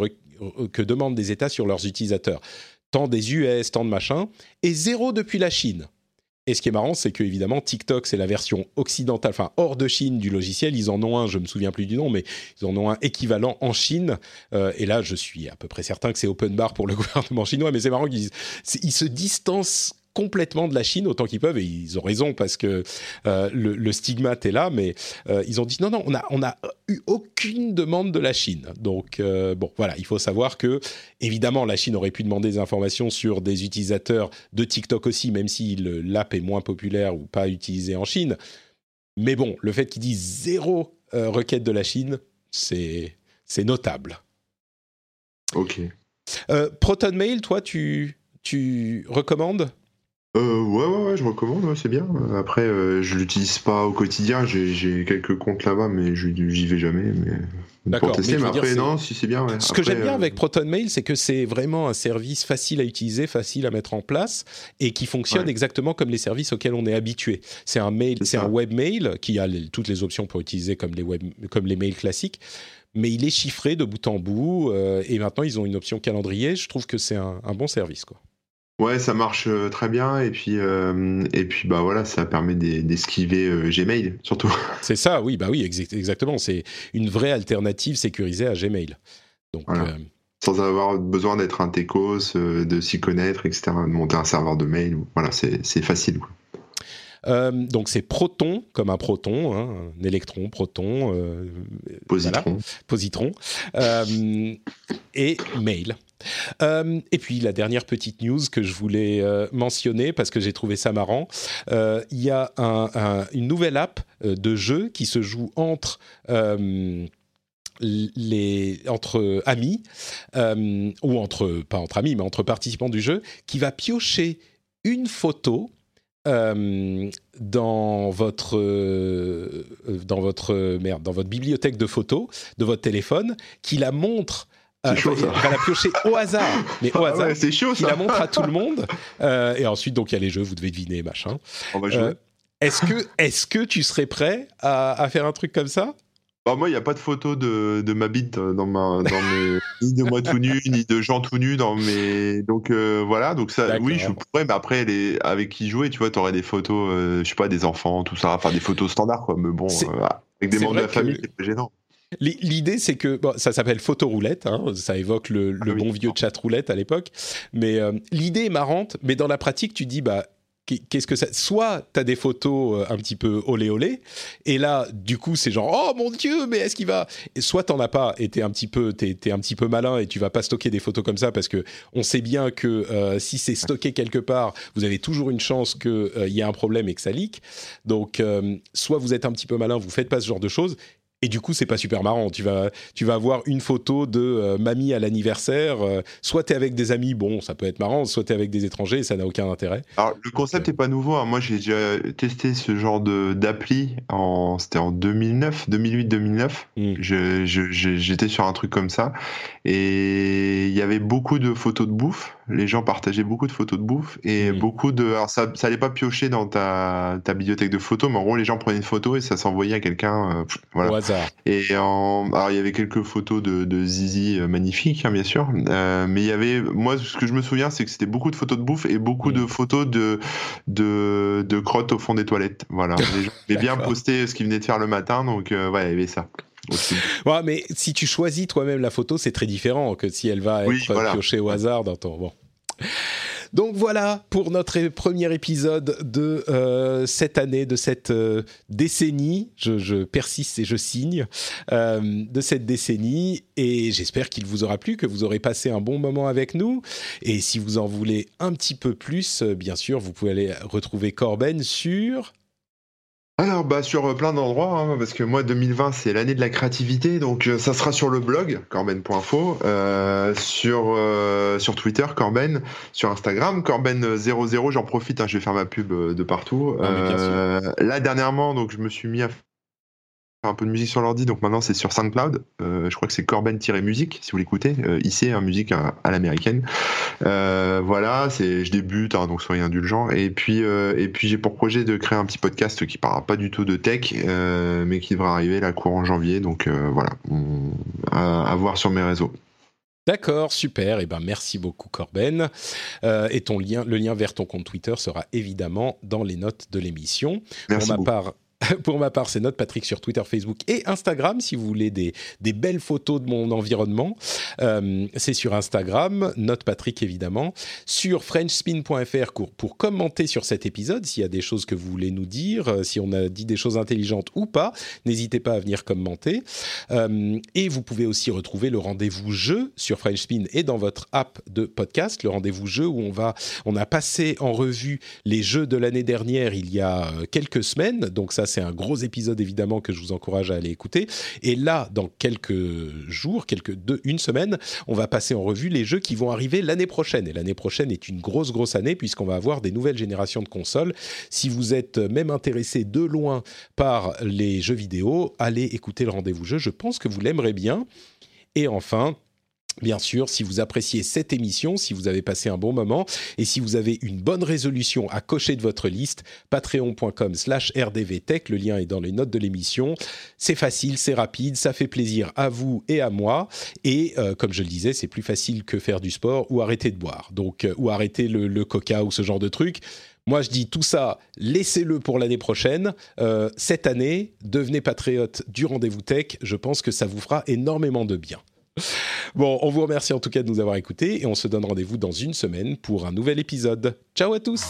que demandent des États sur leurs utilisateurs. Tant des US, tant de machin, et zéro depuis la Chine. Et ce qui est marrant, c'est que évidemment TikTok, c'est la version occidentale, enfin hors de Chine du logiciel. Ils en ont un, je me souviens plus du nom, mais ils en ont un équivalent en Chine. Euh, et là, je suis à peu près certain que c'est open bar pour le gouvernement chinois. Mais c'est marrant qu'ils ils se distancent complètement de la Chine autant qu'ils peuvent et ils ont raison parce que euh, le, stigmate est là mais euh, ils ont dit non non on a on a eu aucune demande de la Chine. Donc euh, bon voilà il faut savoir que évidemment la Chine aurait pu demander des informations sur des utilisateurs de TikTok aussi même si l'app est moins populaire ou pas utilisée en Chine. Mais bon le fait qu'ils disent zéro requête de la Chine c'est c'est notable. Ok. Proton Mail toi tu tu recommandes? Euh, ouais, ouais, ouais, je recommande, c'est bien. Après, euh, je l'utilise pas au quotidien, j'ai quelques comptes là-bas, mais j'y vais jamais. Mais... D'accord. Mais, mais, après, non, si c'est bien. Ce que j'aime bien euh, avec Proton Mail, c'est que c'est vraiment un service facile à utiliser, facile à mettre en place et qui fonctionne exactement comme les services auxquels on est habitué. C'est un mail, c'est un webmail qui a toutes les options pour utiliser comme les web, comme les mails classiques. Mais il est chiffré de bout en bout euh, et maintenant ils ont une option calendrier. Je trouve que c'est un, un bon service, quoi. Ouais, ça marche euh, très bien et puis euh, et puis bah voilà, ça permet d'esquiver euh, Gmail surtout. C'est ça, oui, bah oui, exactement. C'est une vraie alternative sécurisée à Gmail. Donc sans avoir besoin d'être un techos, de s'y connaître, etc., de monter un serveur de mail. Voilà, c'est facile. donc c'est proton comme un proton, hein, un électron, proton, positron, positron et mail. Euh, et puis la dernière petite news que je voulais euh, mentionner parce que j'ai trouvé ça marrant, euh, il y a une nouvelle app de jeu qui se joue entre les entre amis ou entre pas entre amis mais entre participants du jeu qui va piocher une photo dans votre dans votre merde dans votre bibliothèque de photos de votre téléphone qui la montre Chaud, ça. Il va la piocher au hasard, mais au Ah hasard. ouais, c'est chaud Il ça. la montre à tout le monde. Euh, et ensuite, donc, il y a les jeux, vous devez deviner, machin. On va jouer. Euh, est-ce que, est que tu serais prêt à, à faire un truc comme ça? Bah, moi, il n'y a pas de photo de, de ma bite euh, dans, ma, dans mes. ni de moi tout nu, ni de gens tout nus dans mes. Donc euh, voilà, donc ça, oui, je pourrais, mais après, les... avec qui jouer, tu vois, tu aurais des photos, euh, je sais pas, des enfants, tout ça, enfin des photos standards, quoi. Mais bon, euh, avec des membres de la famille, que- c'est pas gênant. L'i- L'idée, c'est que bon, ça s'appelle photoroulette, hein, ça évoque le, le Ah oui. bon vieux chat roulette à l'époque. Mais euh, l'idée est marrante, mais dans la pratique, tu dis bah qu'est- qu'est-ce que ça Soit tu as des photos euh, un petit peu olé olé, et là, du coup, c'est genre oh mon dieu, mais est-ce qu'il va et Soit t'en as pas, et t'es un petit peu t'es un petit peu malin et tu vas pas stocker des photos comme ça parce que on sait bien que euh, si c'est stocké quelque part, vous avez toujours une chance qu'il y ait un problème et que ça leak. Donc, euh, soit vous êtes un petit peu malin, vous faites pas ce genre de choses. Et du coup, c'est pas super marrant. Tu vas, tu vas avoir une photo de euh, mamie à l'anniversaire. euh, soit t'es avec des amis, bon, ça peut être marrant. Soit t'es avec des étrangers, et ça n'a aucun intérêt. Alors, le concept est pas nouveau. hein. Moi, j'ai déjà testé ce genre d'appli. En... C'était en 2009, 2008-2009. Mm. Je- je- je- J'étais sur un truc comme ça. Et il y avait beaucoup de photos de bouffe. Les gens partageaient beaucoup de photos de bouffe. Et beaucoup de. Alors, ça, ça allait pas piocher dans ta, ta bibliothèque de photos, mais en gros, les gens prenaient une photo et ça s'envoyait à quelqu'un. euh, voilà. Au hasard. Et en... alors il y avait quelques photos de, de Zizi euh, magnifiques, hein, bien sûr. Euh, mais il y avait, moi, ce que je me souviens, c'est que c'était beaucoup de photos de bouffe et beaucoup de photos de, de, de crottes au fond des toilettes. Voilà. Les gens bien poster ce qu'ils venaient de faire le matin, donc ouais, il y avait ça. Ouais, mais si tu choisis toi-même la photo, c'est très différent que si elle va être Oui, voilà. piochée au hasard dans ton. Bon. Donc voilà pour notre premier épisode de euh, cette année, de cette euh, décennie. Je, je persiste et je signe euh, de cette décennie. Et j'espère qu'il vous aura plu, que vous aurez passé un bon moment avec nous. Et si vous en voulez un petit peu plus, bien sûr, vous pouvez aller retrouver Corben sur. Alors bah sur euh, plein d'endroits hein, parce que moi 2020 c'est l'année de la créativité donc euh, ça sera sur le blog corben.info euh, sur euh, sur Twitter Corben sur Instagram Corben00 j'en profite hein, je vais faire ma pub de partout Ah là dernièrement donc je me suis mis à un peu de musique sur l'ordi donc maintenant c'est sur SoundCloud Euh, je crois que c'est Corben-musique si vous l'écoutez euh, ici hein, musique à, à l'américaine euh, voilà, c'est je débute, hein, donc soyez indulgents. Et puis, euh, et puis j'ai pour projet de créer un petit podcast qui parlera pas du tout de tech, euh, mais qui devrait arriver là courant janvier. Donc euh, voilà, on- à, à voir sur mes réseaux. D'accord, super. Et ben merci beaucoup Corben. Euh, et ton lien, le lien vers ton compte Twitter sera évidemment dans les notes de l'émission. Pour ma part. Pour ma part, c'est Note Patrick sur Twitter, Facebook et Instagram. Si vous voulez des, belles photos de mon environnement, Euh, c'est sur Instagram, Note Patrick évidemment. Sur FrenchSpin.fr pour, commenter sur cet épisode, s'il y a des choses que vous voulez nous dire, euh, si on a dit des choses intelligentes ou pas, n'hésitez pas à venir commenter. Euh, et vous pouvez aussi retrouver le rendez-vous jeu sur French Spin et dans votre app de podcast, le rendez-vous jeu où on va, on a passé en revue les jeux de l'année dernière il y a quelques semaines. Donc ça, c'est un gros épisode évidemment que je vous encourage à aller écouter. Et là, dans quelques jours, quelques deux, une semaine, on va passer en revue les jeux qui vont arriver l'année prochaine. Et l'année prochaine est une grosse, grosse année puisqu'on va avoir des nouvelles générations de consoles. Si vous êtes même intéressé de loin par les jeux vidéo, allez écouter le rendez-vous jeu. Je pense que vous l'aimerez bien. Et enfin, Bien sûr, si vous appréciez cette émission, si vous avez passé un bon moment et si vous avez une bonne résolution à cocher de votre liste, patreon.com slash rdvtech, le lien est dans les notes de l'émission. C'est facile, c'est rapide, ça fait plaisir à vous et à moi. Et euh, comme je le disais, c'est plus facile que faire du sport ou arrêter de boire, donc euh, ou arrêter le, coca ou ce genre de truc. Moi, je dis tout ça, laissez-le pour l'année prochaine. Euh, cette année, devenez patriote du rendez-vous tech. Je pense que ça vous fera énormément de bien. Bon, on vous remercie en tout cas de nous avoir écoutés et on se donne rendez-vous dans une semaine pour un nouvel épisode. Ciao à tous